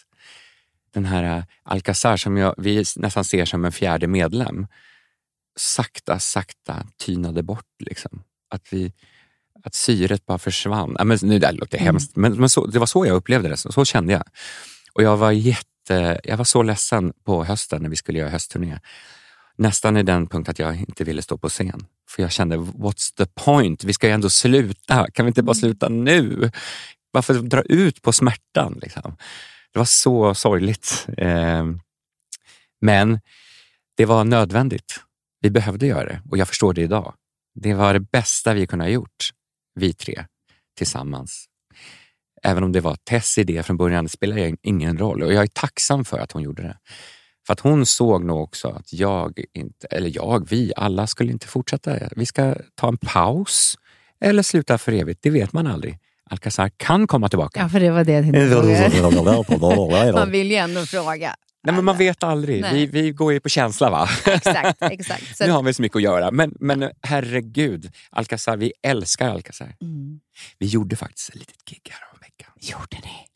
C: den här eh, Alcazar som jag, vi nästan ser som en fjärde medlem, sakta, sakta tynade bort. Liksom. Att, vi, att syret bara försvann. Ja, men, nu, det låter hemskt, men, men så, det var så jag upplevde det. Så, så kände jag. Och jag var, jätte, jag var så ledsen på hösten när vi skulle göra höstturné. Nästan i den punkt att jag inte ville stå på scen. För jag kände, what's the point? Vi ska ju ändå sluta. Kan vi inte bara sluta nu? Varför dra ut på smärtan? Liksom? Det var så sorgligt. Eh, men det var nödvändigt. Vi behövde göra det och jag förstår det idag. Det var det bästa vi kunde ha gjort, vi tre tillsammans. Även om det var Tess idé från början, det spelar ingen roll och jag är tacksam för att hon gjorde det. För att hon såg nog också att jag inte, eller jag, vi alla skulle inte fortsätta. Vi ska ta en paus eller sluta för evigt, det vet man aldrig. Alcazar kan komma tillbaka.
A: Ja, för det var det jag tänkte. Man vill ju ändå fråga.
C: Nej, men man vet aldrig.
A: Nej.
C: Vi, vi går ju på känsla va?
A: Exakt, exakt. Så
C: nu har vi så mycket att göra. Men, men herregud, Alcazar, vi älskar Alcazar.
A: mm.
C: Vi gjorde faktiskt ett litet gig här om veckan.
A: Gjorde ni?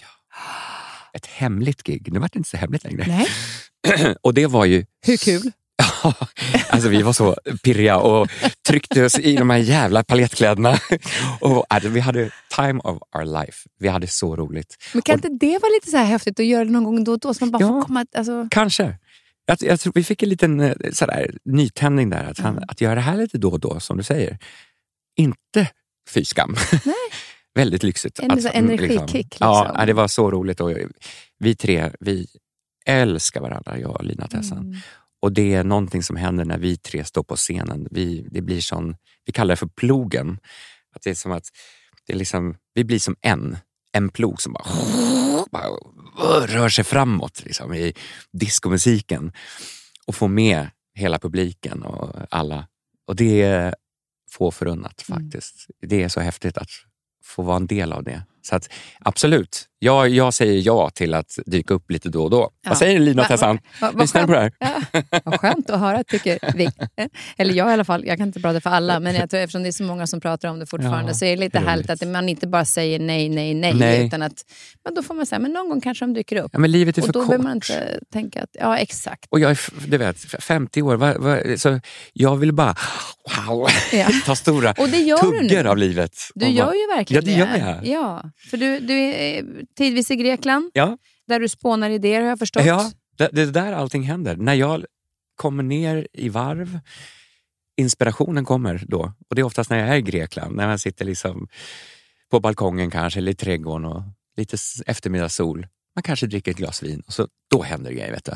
C: Ett hemligt gig. Nu var det inte så hemligt längre.
A: Nej.
C: Och det var ju...
A: Hur kul?
C: Alltså vi var så pirriga och tryckte oss i de här jävla paljettkläderna. Och alltså, vi hade time of our life. Vi hade så roligt.
A: Men kan
C: Och-
A: inte det vara lite så här häftigt att göra det någon gång då och då? Så man bara
C: Ja.
A: får komma... Alltså,
C: Kanske. Jag, jag tror vi fick en liten eh, sådär, nytändning där. Att, han, att göra det här lite då och då, som du säger. Inte fy skam.
A: Nej.
C: Väldigt lyxigt.
A: En
C: mm,
A: energikick,
C: Ja,
A: liksom.
C: ja, det var så roligt. Och vi tre, vi älskar varandra, jag och Lina Tessan.
A: mm.
C: Och det är någonting som händer när vi tre står på scenen. Vi, det blir sån, vi kallar det för plogen. Att det är som att det är liksom, vi blir som en. En plog som bara, bara rör sig framåt liksom, i diskomusiken. Och får med hela publiken och alla. Och det är få förunnat
A: Mm.
C: faktiskt. Det är så häftigt att få vara en del av det. Så att, absolut, jag, jag säger ja till att dyka upp lite då och då.
A: Ja.
C: Vad säger Lina
A: Va-
C: Tessan? Lyssnar du på det här?
A: Ja, vad skönt att höra tycker vi. Eller jag i alla fall. Jag kan inte prata för alla, men jag tror eftersom det är så många som pratar om det fortfarande
C: Ja,
A: så är det lite
C: roligt.
A: härligt att man inte bara säger nej, nej, nej.
C: Nej.
A: Utan att, men då får man säga, men någon gång kanske de dyker upp.
C: Ja, men livet är
A: och
C: för
A: då
C: kort.
A: behöver man inte tänka att, ja exakt.
C: Och jag är, du vet, 50 år, va, så jag vill bara wow, ta stora
A: Och det gör du
C: tuggor av livet.
A: Du
C: Och
A: gör ju verkligen
C: Ja, det gör jag.
A: Ja, för du, du är eh, tidvis i Grekland,
C: Ja,
A: där du spånar idéer har jag förstått.
C: ja det, det är där allting händer. När jag kommer ner i varv, inspirationen kommer då. Och det är oftast när jag är i Grekland, när man sitter liksom på balkongen kanske, eller i trädgården och lite eftermiddagssol. Man kanske dricker ett glas vin och så, då händer det grejer. Vet du.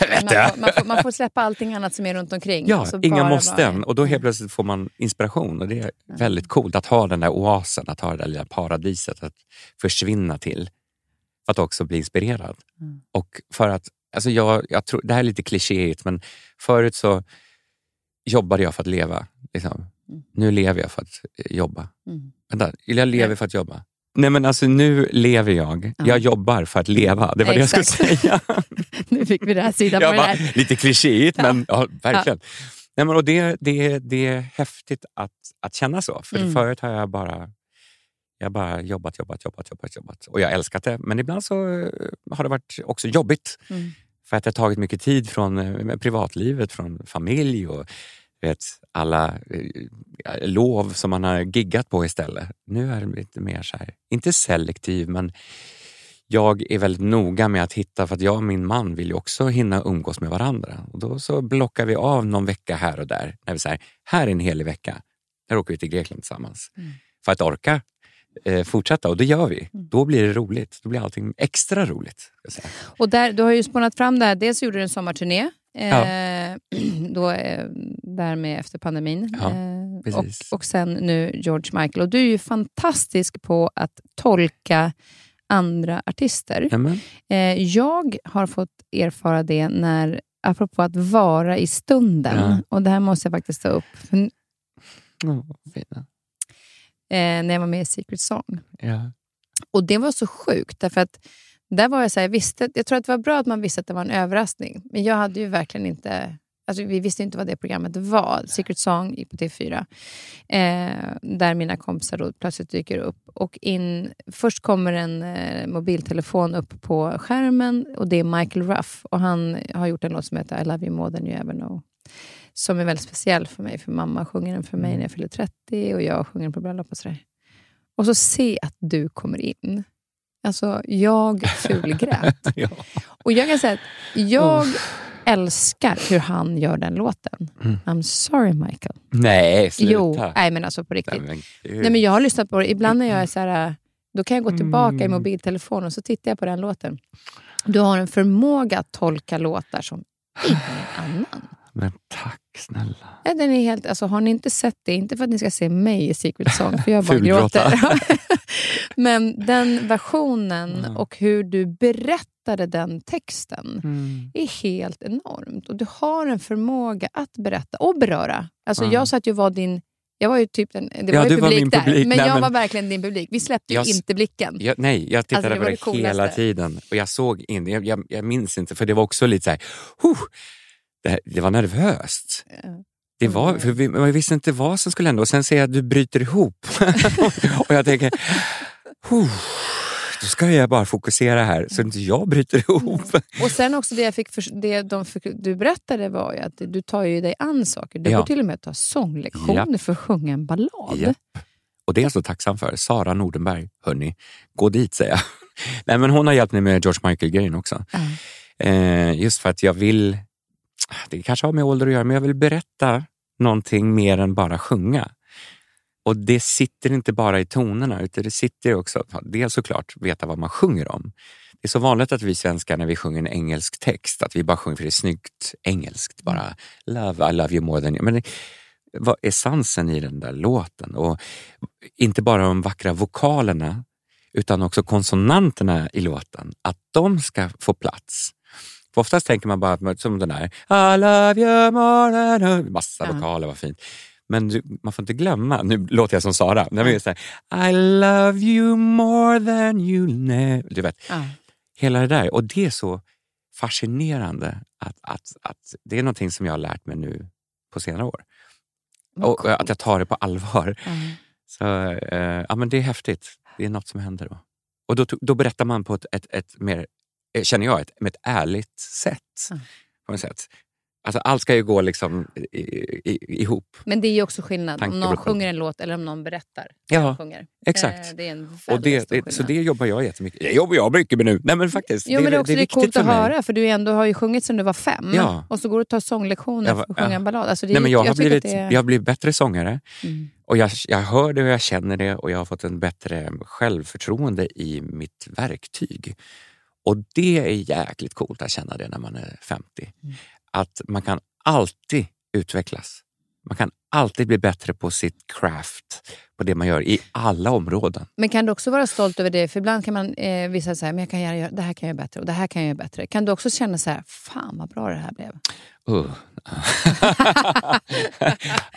C: vet
A: Man, man, får, man får släppa allting annat som är runt omkring.
C: Ja, inga måsten. Och då helt plötsligt får man inspiration. Och det är väldigt coolt att ha den där oasen, att ha det där lilla paradiset att försvinna till. För att också bli inspirerad.
A: Mm.
C: Och för att, alltså jag, jag tror, det här är lite klichéigt, men förut så jobbade jag för att leva. Liksom.
A: Mm.
C: Nu lever jag för att eh, jobba.
A: Mm.
C: Vänta, jag lever för att jobba. Nej men alltså nu lever jag.
A: Ja.
C: Jag jobbar för att leva. Det var det jag
A: Exakt.
C: skulle säga.
A: Nu fick vi det här sidan på det här.
C: lite klichéigt,
A: Ja.
C: men ja, verkligen. Nej, men, och det, det, det är häftigt att, att känna så. För
A: Mm.
C: förut har jag bara, jag bara jobbat, jobbat, jobbat, jobbat, jobbat. Och jag älskat det. Men ibland så eh, har det varit också jobbigt.
A: Mm.
C: För att det har tagit mycket tid från eh, privatlivet, från familj och vet, alla eh, lov som man har giggat på istället. Nu är det lite mer så här, inte selektiv, men jag är väldigt noga med att hitta, för att jag och min man vill ju också hinna umgås med varandra. Och då så blockar vi av någon vecka här och där. När vi säger, här är en helig vecka. Där åker vi till Grekland tillsammans.
A: Mm.
C: För att orka eh, fortsätta och det gör vi.
A: Mm.
C: Då blir det roligt. Då blir allting extra roligt.
A: Och där, du har ju spånat fram det här. Dels gjorde du en sommarturné. Eh,
C: Ja.
A: då, eh, där med efter pandemin.
C: Ja,
A: eh, och, och sen nu George Michael. Och du är ju fantastisk på att tolka andra artister. Eh, jag har fått erfara det när, apropå att vara i stunden.
C: Ja.
A: Och det här måste jag faktiskt ta upp. Eh,
C: fina.
A: när jag var med i Secret Song.
C: Ja.
A: Och det var så sjukt, därför att Där var jag så här, jag, visste, jag tror att det var bra att man visste att det var en överraskning. Men jag hade ju verkligen inte... Alltså vi visste inte vad det programmet var. Secret Song gick på TV4. Eh, där mina kompisar då plötsligt dyker upp. Och in, först kommer en eh, mobiltelefon upp på skärmen och det är Michael Ruff. Och Han har gjort en låt som heter I love you more than you ever know. Som är väldigt speciell för mig, för mamma sjunger den för mig när jag fyller 30 och jag sjunger den på bröllop och sådär. Och så se att du kommer in. Alltså, jag fulgrät.
C: ja.
A: Och jag kan säga att jag älskar hur han gör den låten.
C: Mm.
A: I'm sorry Michael.
C: Nej, sluta.
A: Jo, nej men alltså på riktigt.
C: Nej, men.
A: Nej, men jag har lyssnat på det. Ibland när jag är så här, då kan jag gå tillbaka i
C: Mm.
A: mobiltelefonen och så tittar jag på den låten. Du har en förmåga att tolka låtar som ingen annan.
C: Men tack snälla.
A: Ja, den är helt, alltså, har ni inte sett det, inte för att ni ska se mig i Secret Song, för jag bara gråter. Men den versionen
C: Mm.
A: och hur du berättade den texten
C: Mm.
A: är helt enormt. Och Du har en förmåga att berätta och beröra. Alltså,
C: Mm.
A: Jag satt ju var din... Jag var ju typ den, det
C: Ja,
A: var ju
C: du var
A: publik där,
C: publik.
A: men
C: Nej,
A: jag
C: men-
A: var verkligen din publik. Vi släppte ju inte blicken.
C: Jag, nej, jag tittade
A: Alltså,
C: på det,
A: det
C: hela tiden och jag såg in. Jag, jag, jag minns inte, för det var också lite så här... huh, det, här- det var nervöst.
A: Ja.
C: Det var,
A: Mm.
C: för vi, man visste inte vad som skulle hända och sen ser jag att du bryter ihop. och jag tänker, då ska jag bara fokusera här så inte jag bryter ihop.
A: Och sen också det, jag fick för, det de fick, du berättade var ju att du tar ju dig an saker. Du
C: Ja.
A: går till och med ta sånglektioner
C: Japp.
A: för att sjunga en ballad.
C: Japp. Och det är jag så tacksam för. Sara Nordenberg, hörni, gå dit säger jag. Nej, men hon har hjälpt mig med George Michael-grejen också.
A: Ja.
C: Eh, just för att jag vill, det kanske har med ålder att göra, men jag vill berätta någonting mer än bara sjunga. Och det sitter inte bara i tonerna, utan det sitter också, dels såklart veta vad man sjunger om. Det är så vanligt att vi svenskar när vi sjunger en engelsk text, att vi bara sjunger för det är snyggt engelskt. Bara love, I love you more than you. Men vad är essensen i den där låten? Och inte bara de vackra vokalerna, utan också konsonanterna i låten. Att de ska få plats. För oftast tänker man bara som den där, I love you more than. Massa
A: Ja.
C: vokaler, vad fint. Men du, man får inte glömma, nu låter jag som Sara, är så här, I love you more than you never... Du vet,
A: Ja.
C: hela det där. Och det är så fascinerande att, att, att det är någonting som jag har lärt mig nu på senare år.
A: Vad
C: Och
A: coolt.
C: att jag tar det på allvar.
A: Ja.
C: Så, eh, ja, men det är häftigt. Det är något som händer då. Och då, då berättar man på ett, ett, ett mer, eh, känner jag, ett, med ett ärligt sätt.
A: Mm.
C: På något sätt. Alltså, allt ska ju gå liksom i, i, ihop.
A: Men det är ju också skillnad om någon sjunger en låt eller om någon berättar.
C: Ja,
A: sjunger.
C: exakt.
A: Eh, Det är en
C: Och det, det, så det jobbar jag jättemycket Det jobbar jag mycket med nu. Nej, men faktiskt,
A: Jo, men det är också det är coolt att höra, för du ändå har ju sjungit sedan du var fem.
C: Ja.
A: Och så går du och tar sånglektioner
C: Jag var-
A: för att sjunga
C: ja.
A: en ballad. Alltså det
C: Nej, men jag, har
A: tycker
C: blivit,
A: det är-
C: jag har blivit bättre sångare.
A: Mm.
C: Och jag, jag hör det och jag känner det och jag har fått en bättre självförtroende i mitt verktyg. Och det är jäkligt coolt att känna det när man är 50.
A: Mm.
C: Att man kan alltid utvecklas. Man kan alltid bli bättre på sitt craft, på det man gör i alla områden.
A: Men kan du också vara stolt över det? För ibland kan man eh, visa men jag kan göra, det här kan jag göra bättre och det här kan jag göra bättre. Kan du också känna så här, fan vad bra det här blev?
C: Uh.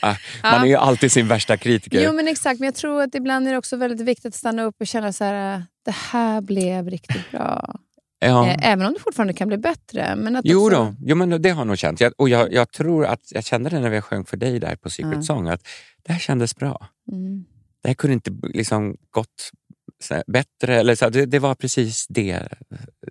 C: Ah, man är ju alltid sin värsta kritiker.
A: Jo men exakt, men jag tror att ibland är det också väldigt viktigt att stanna upp och känna så här, det här blev riktigt bra.
C: Ja.
A: Eh, även om det fortfarande kan bli bättre. Men att
C: Jo
A: också,
C: då, jo, men det har jag nog känt. Jag, och jag, jag tror att jag kände det när vi sjöng för dig där på Secret
A: Ja.
C: Song, att det här kändes bra.
A: Mm.
C: Det här kunde inte liksom gått bättre. Eller så det, det var precis det.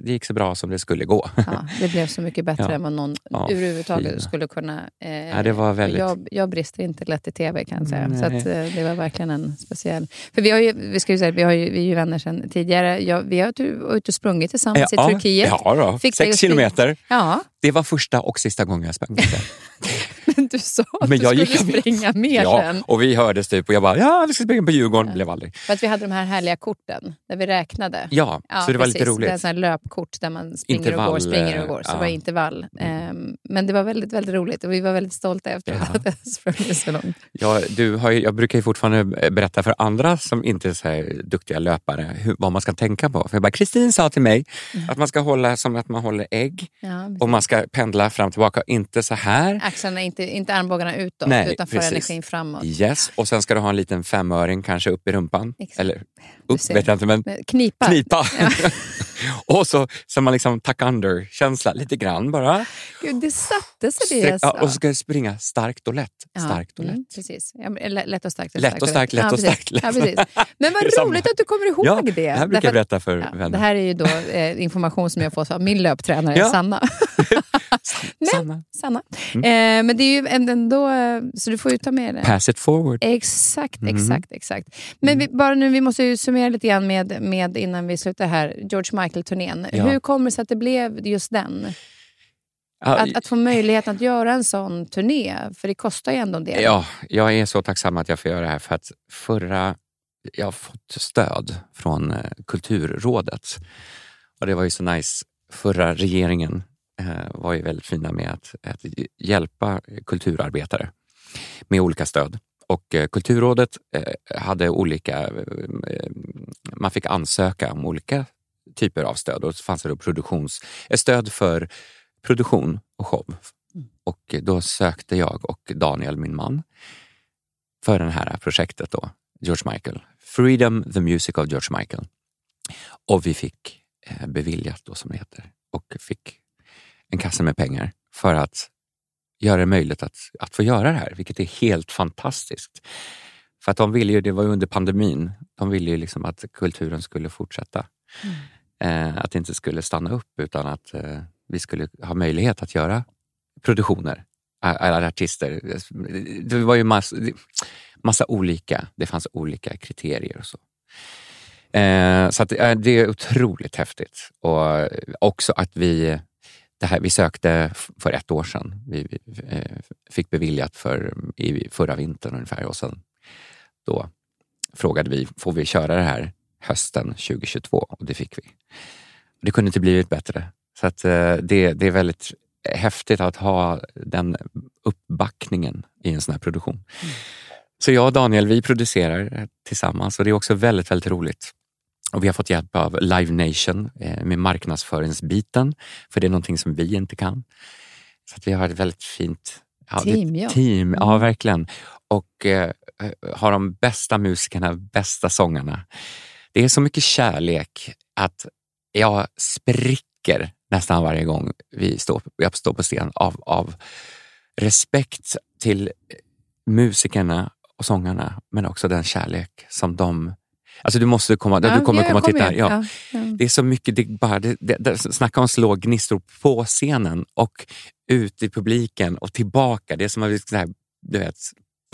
C: Det gick så bra som det skulle gå.
A: Ja, det blev så mycket bättre
C: Ja.
A: än vad någon
C: Ja,
A: överhuvudtaget
C: fina.
A: skulle kunna... Eh,
C: Ja, det var väldigt-
A: jag, jag brister inte lätt i tv kan jag säga.
C: Nej.
A: Så att, eh, det var verkligen en speciell... För vi, har ju, vi, ska ju säga, vi, har ju, vi är ju vänner sedan tidigare. Jag, vi har varit ute och sprungit tillsammans i Turkiet.
C: Ja, då.
A: Fick
C: sex kilometer.
A: Ja,
C: Det var första och sista gången jag sprang.
A: du sa att
C: Men
A: du
C: jag
A: skulle
C: gick-
A: springa mer
C: ja,
A: sen.
C: och vi hördes typ och jag bara, ja vi ska springa på Djurgården. Blev aldrig.
A: För att vi hade de här härliga korten där vi räknade.
C: Ja,
A: Ja,
C: så det var
A: precis.
C: lite
A: Det är
C: roligt.
A: en sån här löpkort där man springer och
C: Intervall,
A: går, springer och går. Så
C: eh,
A: det var
C: ja.
A: intervall. Ehm, men det var väldigt, väldigt roligt och vi var väldigt stolta efter
C: Ja.
A: att jag sprungit så långt.
C: Ja, du har ju, jag brukar ju fortfarande berätta för andra som inte är så här duktiga löpare hur, vad man ska tänka på. För jag bara, Kristin sa till mig att man ska hålla som att man håller ägg
A: Ja,
C: och man ska pendla fram och tillbaka. Inte så här.
A: Axlarna inte inte armbågarna utåt
C: Nej,
A: utan för
C: precis.
A: energin framåt.
C: Yes, och sen ska du ha en liten femöring kanske upp i rumpan.
A: Exakt.
C: Eller upp vet jag inte, men
A: Knipa.
C: knipa. och så, så man liksom tuck under-känsla lite grann bara.
A: Gud, det satte sig det jag
C: ja,
A: sa.
C: och så ska du springa starkt och lätt.
A: Ja,
C: Starkt och lätt.
A: Mm, precis. Ja, lätt och starkt.
C: Lätt och starkt, lätt
A: ja,
C: och starkt, lätt.
A: Ja, precis. Men vad roligt att du kommer ihåg
C: Ja,
A: det.
C: det här brukar jag berätta för
A: Ja,
C: vänner.
A: det här är ju då eh, information som jag fått av min löptränare
C: Ja.
A: Sanna. Men-
C: Sanna.
A: Sanna.
C: Mm.
A: Eh, men det är ju ändå, eh, så du får ju ta med det.
C: Pass it forward.
A: Exakt,
C: Mhm.
A: exakt, exakt. Men vi, bara nu, vi måste ju summera lite grann med, med innan vi slutar här, George Michael-turnén.
C: Ja.
A: Hur kommer det sig att det blev just den?
C: Ja,
A: Att, att få möjligheten att göra en sån turné, för det kostar ju ändå en del.
C: Ja, jag är så tacksam att jag får göra det här för att förra... Jag har fått stöd från eh, Kulturrådet och det var ju så nice. Förra regeringen eh, var ju väldigt fina med att, att hjälpa kulturarbetare med olika stöd. Och eh, Kulturrådet eh, hade olika... Eh, man fick ansöka om olika typer av stöd och så fanns det då produktions, stöd för produktion och show. Och då sökte jag och Daniel, min man, för det här projektet då, George Michael. Freedom, the music of George Michael. Och vi fick beviljat då som det heter och fick en kasse med pengar för att göra det möjligt att, att få göra det här, vilket är helt fantastiskt. För att de ville ju, det var ju under pandemin, de ville ju liksom att kulturen skulle fortsätta. Eh, att det inte skulle stanna upp utan att eh, vi skulle ha möjlighet att göra produktioner. Alla artister. Det var ju massa, massa olika, det fanns olika kriterier och så. Eh, så att, eh, det är otroligt häftigt. Och också att vi, det här, vi sökte för ett år sedan. Vi, eh, fick beviljat för i förra vintern ungefär och sen då frågade vi, får vi köra det här hösten 2022? Och det fick vi. Det kunde inte blivit bättre. Så att, eh, det, det är väldigt häftigt att ha den uppbackningen i en sån här produktion. Så jag och Daniel, vi producerar tillsammans och det är också väldigt, väldigt roligt. Och vi har fått hjälp av Live Nation eh, med marknadsföringsbiten, för det är någonting som vi inte kan. Så vi har ett väldigt fint ja,
A: Team, ja.
C: team. Ja, verkligen. Och eh, har de bästa musikerna, bästa sångarna. Det är så mycket kärlek att jag spricker nästan varje gång vi står, jag står på scen av, av respekt till musikerna och sångarna, men också den kärlek som de... Alltså du måste komma, du kommer
A: ja,
C: komma och titta. Ja.
A: Ja, ja.
C: Det är så mycket, det, bara, det, det, det, snacka om slå gnistor på scenen och ut i publiken och tillbaka. Det är som att, här, du vet,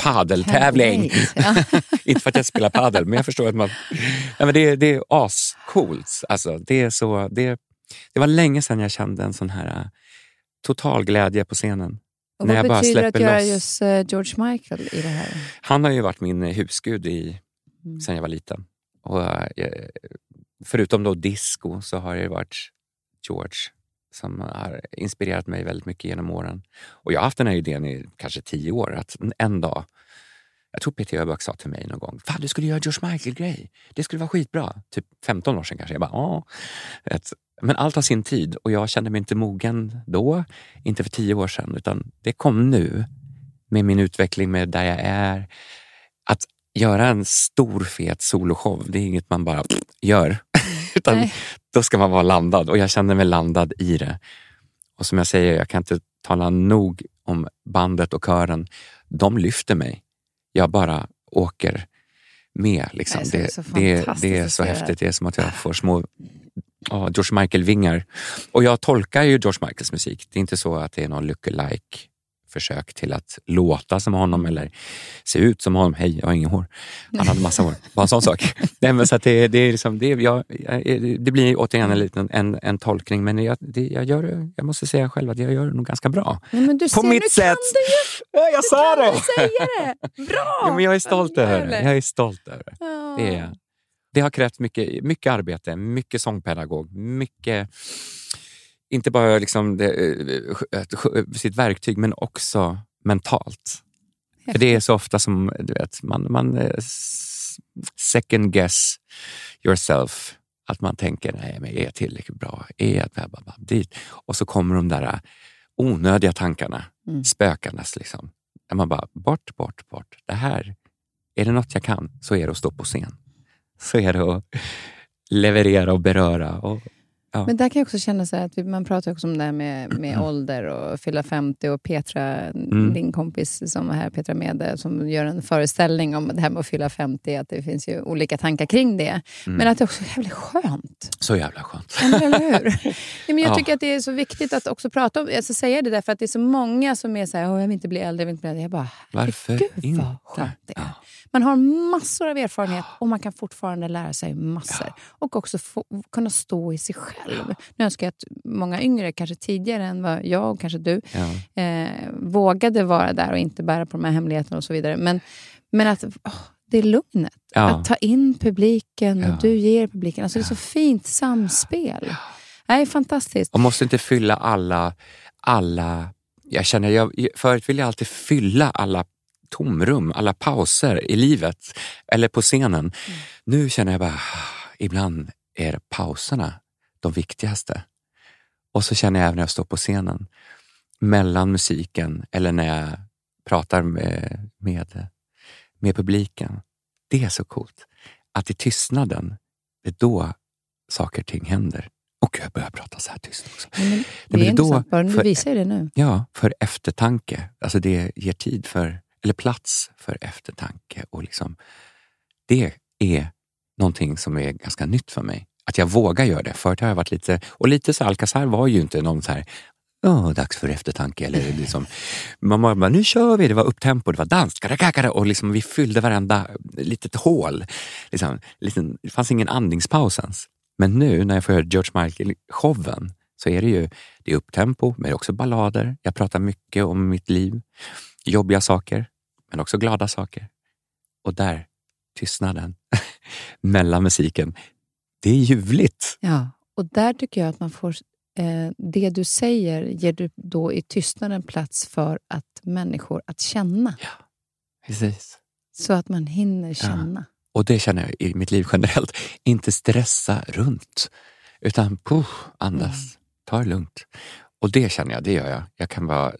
C: padeltävling.
A: Ja.
C: Inte för att jag spelar padel, men jag förstår att man... Ja, men det, det är ascoolt. Alltså, det, är så, det, det var länge sedan jag kände en sån här äh, total glädje på scenen.
A: Och
C: När
A: vad
C: jag bara
A: betyder det att göra
C: loss.
A: just eh, George Michael i det här?
C: Han har ju varit min eh, husgud i,
A: Mm.
C: sen jag var liten. Och, eh, eh, förutom då disco så har det varit George som har inspirerat mig väldigt mycket genom åren. Och jag har haft den här idén i kanske tio år, att en dag jag tror Peter Jöback sa till mig någon gång, Fan, du skulle göra George Michael-grej. Det skulle vara skitbra. Typ 15 år sedan kanske. Jag bara, Men allt har sin tid och jag kände mig inte mogen då, inte för tio år sedan, utan det kom nu med min utveckling, med där jag är. Att göra en stor fet soloshow, det är inget man bara gör. utan
A: Nej.
C: då ska man vara landad och jag kände mig landad i det. Och som jag säger, jag kan inte tala nog om bandet och kören. De lyfter mig. Jag bara åker med. Liksom.
A: Så-
C: det,
A: så
C: det,
A: fantastiskt
C: det är så
A: det.
C: häftigt. Det är som att jag får små ja, George Michael-vingar. Och jag tolkar ju George Michaels musik. Det är inte så att det är någon lookalike försök till att låta som honom eller se ut som honom. Hej, jag har ingen hår. Han hade massa hår. Bara en sån sak. Nej, men så att det, det, är liksom, det, jag, jag, det blir återigen en liten en, en tolkning, men jag, det, jag, gör jag måste säga själv att jag gör det nog ganska bra.
A: Nej, men du
C: På
A: ser,
C: mitt
A: nu
C: sätt.
A: kan du ju
C: Ja, jag sa
A: kan
C: det!
A: du säga det! Bra!
C: Ja, men jag är stolt över det. Jag är stolt över det.
A: Ja.
C: Det, är, det har krävt mycket, mycket arbete, mycket sångpedagog, mycket... Inte bara liksom det, eh, ett- sitt verktyg, men också mentalt. För det är så ofta som du vet, man, man eh, second guess yourself. Att man tänker, nej men är jag tillräckligt bra? Är jag bla, bla, bla, dit? Och så kommer de där eh, onödiga tankarna
A: Mm.
C: spökandes. Liksom. Där man bara, bort, bort, bort. Det här, är det något jag kan så är det att stå på scen. Så är det att leverera och beröra. Och, ja.
A: Men där kan jag också känna så att vi, man pratar också om det här med, med ålder och fylla 50 och Petra,
C: Mm.
A: din kompis som var här, Petra Mede, som gör en föreställning om det här med att fylla 50, att det finns ju olika tankar kring det.
C: Mm.
A: Men att det också är jävligt skönt.
C: Så jävla skönt.
A: Ja, Eller hur? Nej, men jag
C: Ja.
A: tycker att det är så viktigt att också prata om alltså säga det därför att det är så många som är så här, "Åh, jag vill inte bli äldre, jag vill inte bli äldre. Jag bara,
C: Varför inte?
A: vad skönt det är.
C: Ja.
A: Man har massor av erfarenhet och man kan fortfarande lära sig massor. Och också få, kunna stå i sig själv. Nu önskar jag att många yngre, kanske tidigare än vad jag och kanske du,
C: Ja.
A: eh, vågade vara där och inte bära på de här hemligheterna och så vidare. Men, men att åh, det är lugnet.
C: Ja.
A: Att ta in publiken och
C: Ja.
A: du ger publiken. Alltså Det är så fint samspel. Det är fantastiskt.
C: Och måste inte fylla alla, alla jag känner, jag, förut ville jag alltid fylla alla tomrum, alla pauser i livet eller på scenen. Nu känner jag bara, ibland är pauserna de viktigaste. Och så känner jag även när jag står på scenen, mellan musiken eller när jag pratar med, med, med publiken. Det är så coolt. Att i tystnaden, det är då saker och ting händer. Och jag börjar prata så här tyst också.
A: Nej, men det
C: det
A: är
C: då
A: intressant. Bara, du visar det nu.
C: Ja, för eftertanke. Alltså det ger tid för, eller plats för eftertanke. Och liksom, det är någonting som är ganska nytt för mig. Att jag vågar göra det. Förut har jag varit lite, och lite så Alcazar var ju inte någon så här, Åh, dags för eftertanke. Eller liksom, man bara, nu kör vi, det var upptempo, det var dans, och liksom, vi fyllde varenda litet hål. Liksom, liten, det fanns ingen andningspaus ens. Men nu när jag får höra George Michael-showen så är det ju det är upptempo, men det är också ballader. Jag pratar mycket om mitt liv, jobbiga saker, men också glada saker. Och där, tystnaden mellan musiken, det är ljuvligt.
A: Ja, och där tycker jag att man får... Eh, det du säger ger du då i tystnaden plats för att människor att känna.
C: Precis.
A: Så att man hinner känna.
C: Och det känner jag i mitt liv generellt. Inte stressa runt, utan puh, andas,
A: Mm.
C: ta det lugnt. Och det känner jag, det gör jag. Jag kan vara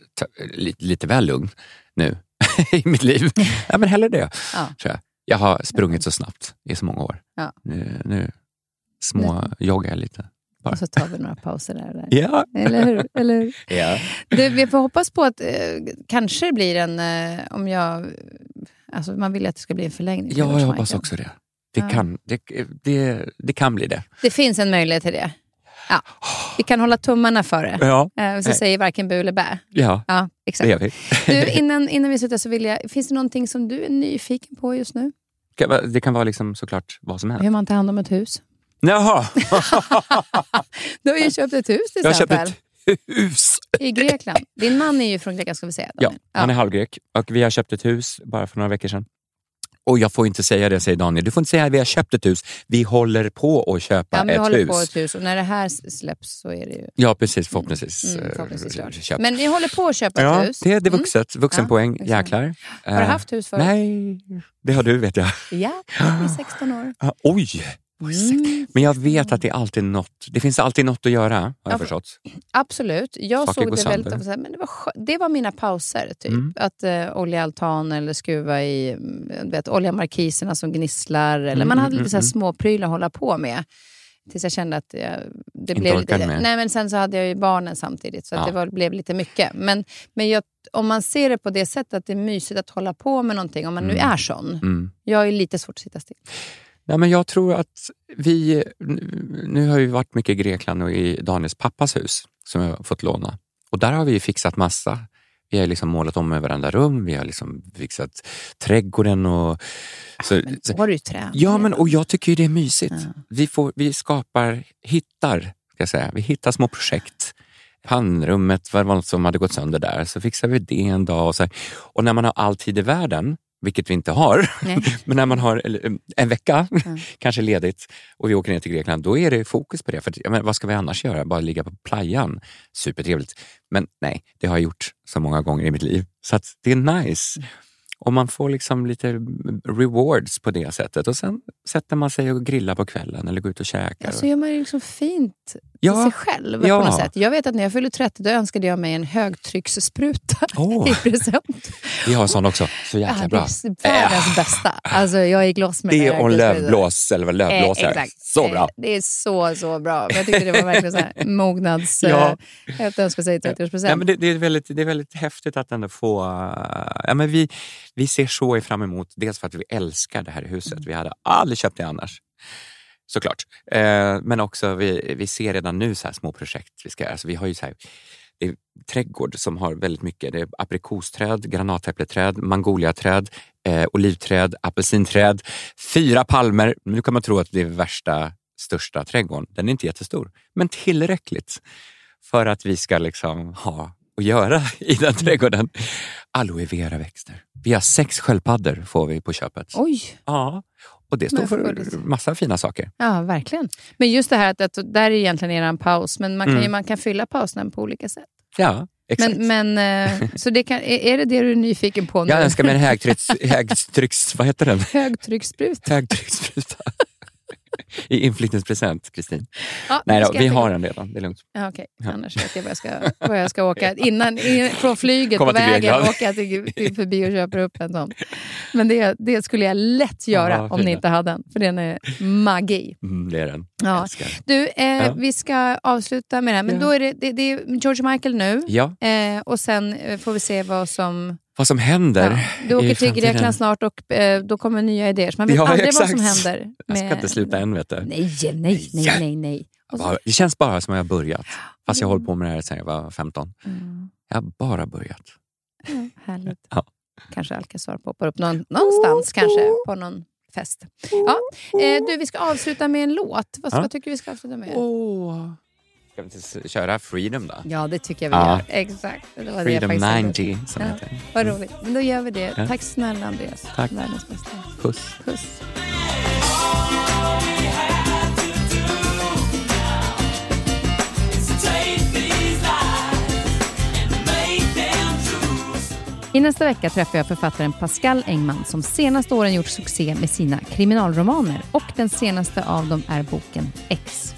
C: lite väl lugn nu i mitt liv. Ja, men hellre det.
A: Ja.
C: Jag. jag har sprungit så snabbt i så många år.
A: Ja.
C: Nu, nu små joggar jag lite. Bara.
A: Och så tar vi några pauser där. och där.
C: Ja.
A: Eller hur? Eller hur?
C: ja.
A: Du, vi får hoppas på att eh, kanske det blir en... Eh, om jag, alltså man vill ju att det ska bli en förlängning.
C: Ja, jag hoppas också det. Det,
A: Ja.
C: kan, det, det, det kan bli det.
A: Det finns en möjlighet till det. Ja. Vi kan hålla tummarna för det.
C: Ja,
A: Eh, så
C: Nej.
A: säger varken bu eller bä.
C: ja
A: Ja,
C: det
A: exakt.
C: gör vi.
A: Du, innan, innan vi slutar så vill jag... Finns det någonting som du är nyfiken på just nu?
C: Det kan vara liksom såklart vad som helst.
A: Hur man tar hand om ett hus?
C: Jaha,
A: Du har ju köpt ett hus till
C: jag har köpt
A: exempel.
C: ett hus.
A: I Grekland. Din man är ju från Grekland ska vi säga.
C: Ja,
A: Daniel.
C: han är halvgrek och vi har köpt ett hus bara för några veckor sedan. Och jag får inte säga det, säger Daniel. Du får inte säga att vi har köpt ett hus. Vi håller på att köpa
A: Ja, men vi
C: ett
A: håller
C: hus.
A: på ett hus och när det här släpps så är det ju...
C: Ja, precis. Förhoppningsvis.
A: Mm,
C: eh,
A: förhoppningsvis
C: köpt.
A: Men ni håller på att köpa
C: ja,
A: ett hus.
C: det är det
A: Mm.
C: vuxet. Vuxenpoäng.
A: exakt.
C: Jäklar.
A: Har du
C: Eh,
A: haft hus förut?
C: Nej, det har du vet jag.
A: Ja, i 16 år.
C: Ah, oj!
A: Mm.
C: Men jag vet att det är alltid något. Det finns alltid något att göra, har jag
A: Ja,
C: förstått.
A: Absolut. Jag
C: Saker
A: såg det väldigt
C: sönder.
A: ofta, så här, men det var, det var mina pauser. Typ.
C: Mm.
A: Att eh, olja altan eller skruva i mm, vet, olja markiserna som gnisslar. Eller
C: Mm,
A: man hade
C: mm,
A: lite så här små prylar att hålla på med. Tills jag kände att jag, det
C: Inte
A: blev lite... Nej, men sen så hade jag ju barnen samtidigt, så
C: Ja.
A: det var, blev lite mycket. Men, men jag, om man ser det på det sättet, att det är mysigt att hålla på med någonting, om man nu är sån. Jag är lite svårt att sitta still.
C: Nej, men jag tror att vi... Nu har vi varit mycket i Grekland och i Daniels pappas hus som jag har fått låna. Och där har vi fixat massa. Vi har liksom målat om med varenda rum, vi har liksom fixat trädgården och... Så,
A: Men
C: så,
A: då har du tränat.
C: ja, men och jag tycker ju det är mysigt.
A: Ja.
C: Vi, får, vi skapar, hittar, ska jag säga. Vi hittar små projekt. Pannrummet var något som hade gått sönder där, så fixar vi det en dag. Och, så och när man har all tid i världen, vilket vi inte har, men när man har eller, en vecka,
A: Mm.
C: kanske ledigt, och vi åker ner till Grekland, då är det fokus på det. För ja, men, vad ska vi annars göra? Bara ligga på playan? Supertrevligt. Men nej, det har jag gjort så många gånger i mitt liv. Så att det är nice. Och man får liksom lite rewards på det sättet. Och sen sätter man sig och grillar på kvällen eller går ut och käkar.
A: Ja, så gör man ju liksom fint. Ja. sig själv
C: ja.
A: på något sätt. Jag vet att när jag fyllde 30 då önskade jag mig en högtrycksspruta oh. i present.
C: Vi har sån också. Så jäkla ja, bra.
A: Det är världens ja. bästa. Alltså, jag gick loss med
C: det. och lövblås, eller lövblåsare.
A: Eh,
C: så bra. Eh,
A: det är så, så bra. Men jag tyckte det var verkligen så här mognads... ja. Eh, jag önskar sig 30-årspresent.
C: Ja, men det, det, är väldigt, det är väldigt häftigt att ändå få... Ja, men vi, vi ser så fram emot, dels för att vi älskar det här huset. Vi hade aldrig köpt det annars såklart. Eh, men också vi, vi ser redan nu så små projekt. Vi, ska, alltså vi har ju så här, det är trädgård som har väldigt mycket. Det är aprikosträd, granatäppleträd, mangoliaträd, eh, olivträd, apelsinträd, fyra palmer. Nu kan man tro att det är värsta, största trädgården. Den är inte jättestor, men tillräckligt för att vi ska liksom ha att göra i den trädgården. Aloe vera-växter. Vi har sex sköldpaddor får vi på köpet.
A: Oj!
C: Ja, och det står för massa fina saker.
A: Ja, verkligen. Men just det här att, att där är egentligen er paus, men man kan, mm. ju, man kan fylla pausen på olika sätt.
C: Ja, exakt.
A: Men, men, eh, så det kan, är det det du är nyfiken på nu?
C: Jag önskar mig en högtrycks... högtrycks vad heter den?
A: Högtrycksspruta.
C: Högtrycksspruta. I inflyttningspresent, Kristin. Ja, Nej då, vi har den redan. Det är lugnt.
A: Ja, okay. ja. Annars vet jag var jag ska, var jag ska åka. Innan, in, från flyget Komma på vägen åka till, till förbi och köpa upp en sån. Men det, det skulle jag lätt göra ja, om ni inte hade den. För den är magi.
C: Mm, det är den.
A: Ja. Du, eh, vi ska avsluta med det här. Men då är det, det, det är George Michael nu.
C: Ja.
A: Eh, och sen eh, får vi se vad som
C: vad som händer. Ja.
A: Du åker till Grekland snart och eh, då kommer nya idéer. Man vet ja, aldrig exakt. vad som händer. Med...
C: Jag ska inte sluta än vet du.
A: Nej, nej, nej. nej, nej.
C: Så... Det känns bara som att jag har börjat. Fast jag har hållit på med det här sedan jag var 15. Mm. Jag har bara börjat.
A: Mm, härligt. Ja. Kanske Alcazar poppar upp någon, någonstans, kanske på någon fest. Ja. Eh, du, vi ska avsluta med en låt. Vad, ja. vad tycker vi ska avsluta med?
C: Oh. Ska vi inte köra Freedom då?
A: Ja, det tycker jag vi ja. gör. Exakt. Det
C: var Freedom det 90 som ja. heter.
A: Vad roligt. Men då gör vi det. Ja. Tack snälla Andreas.
C: Tack.
A: Världens bästa.
C: Puss.
A: Puss. I nästa vecka träffar jag författaren Pascal Engman som senaste åren gjort succé med sina kriminalromaner och den senaste av dem är boken X.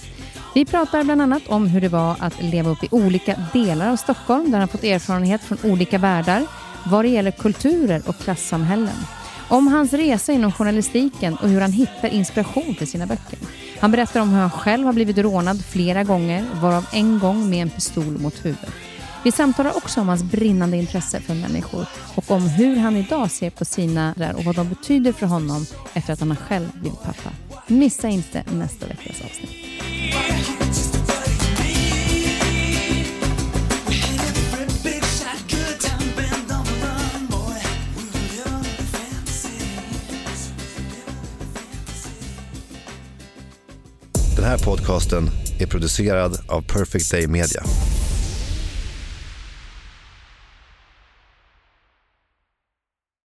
A: Vi pratar bland annat om hur det var att leva upp i olika delar av Stockholm där han fått erfarenhet från olika världar vad det gäller kulturer och klassamhällen. Om hans resa inom journalistiken och hur han hittar inspiration till sina böcker. Han berättar om hur han själv har blivit rånad flera gånger, varav en gång med en pistol mot huvudet. Vi samtalar också om hans brinnande intresse för människor och om hur han idag ser på sina där och vad de betyder för honom efter att han själv blivit pappa. Missa inte nästa veckas avsnitt.
D: Den här podcasten är producerad av Perfect Day Media.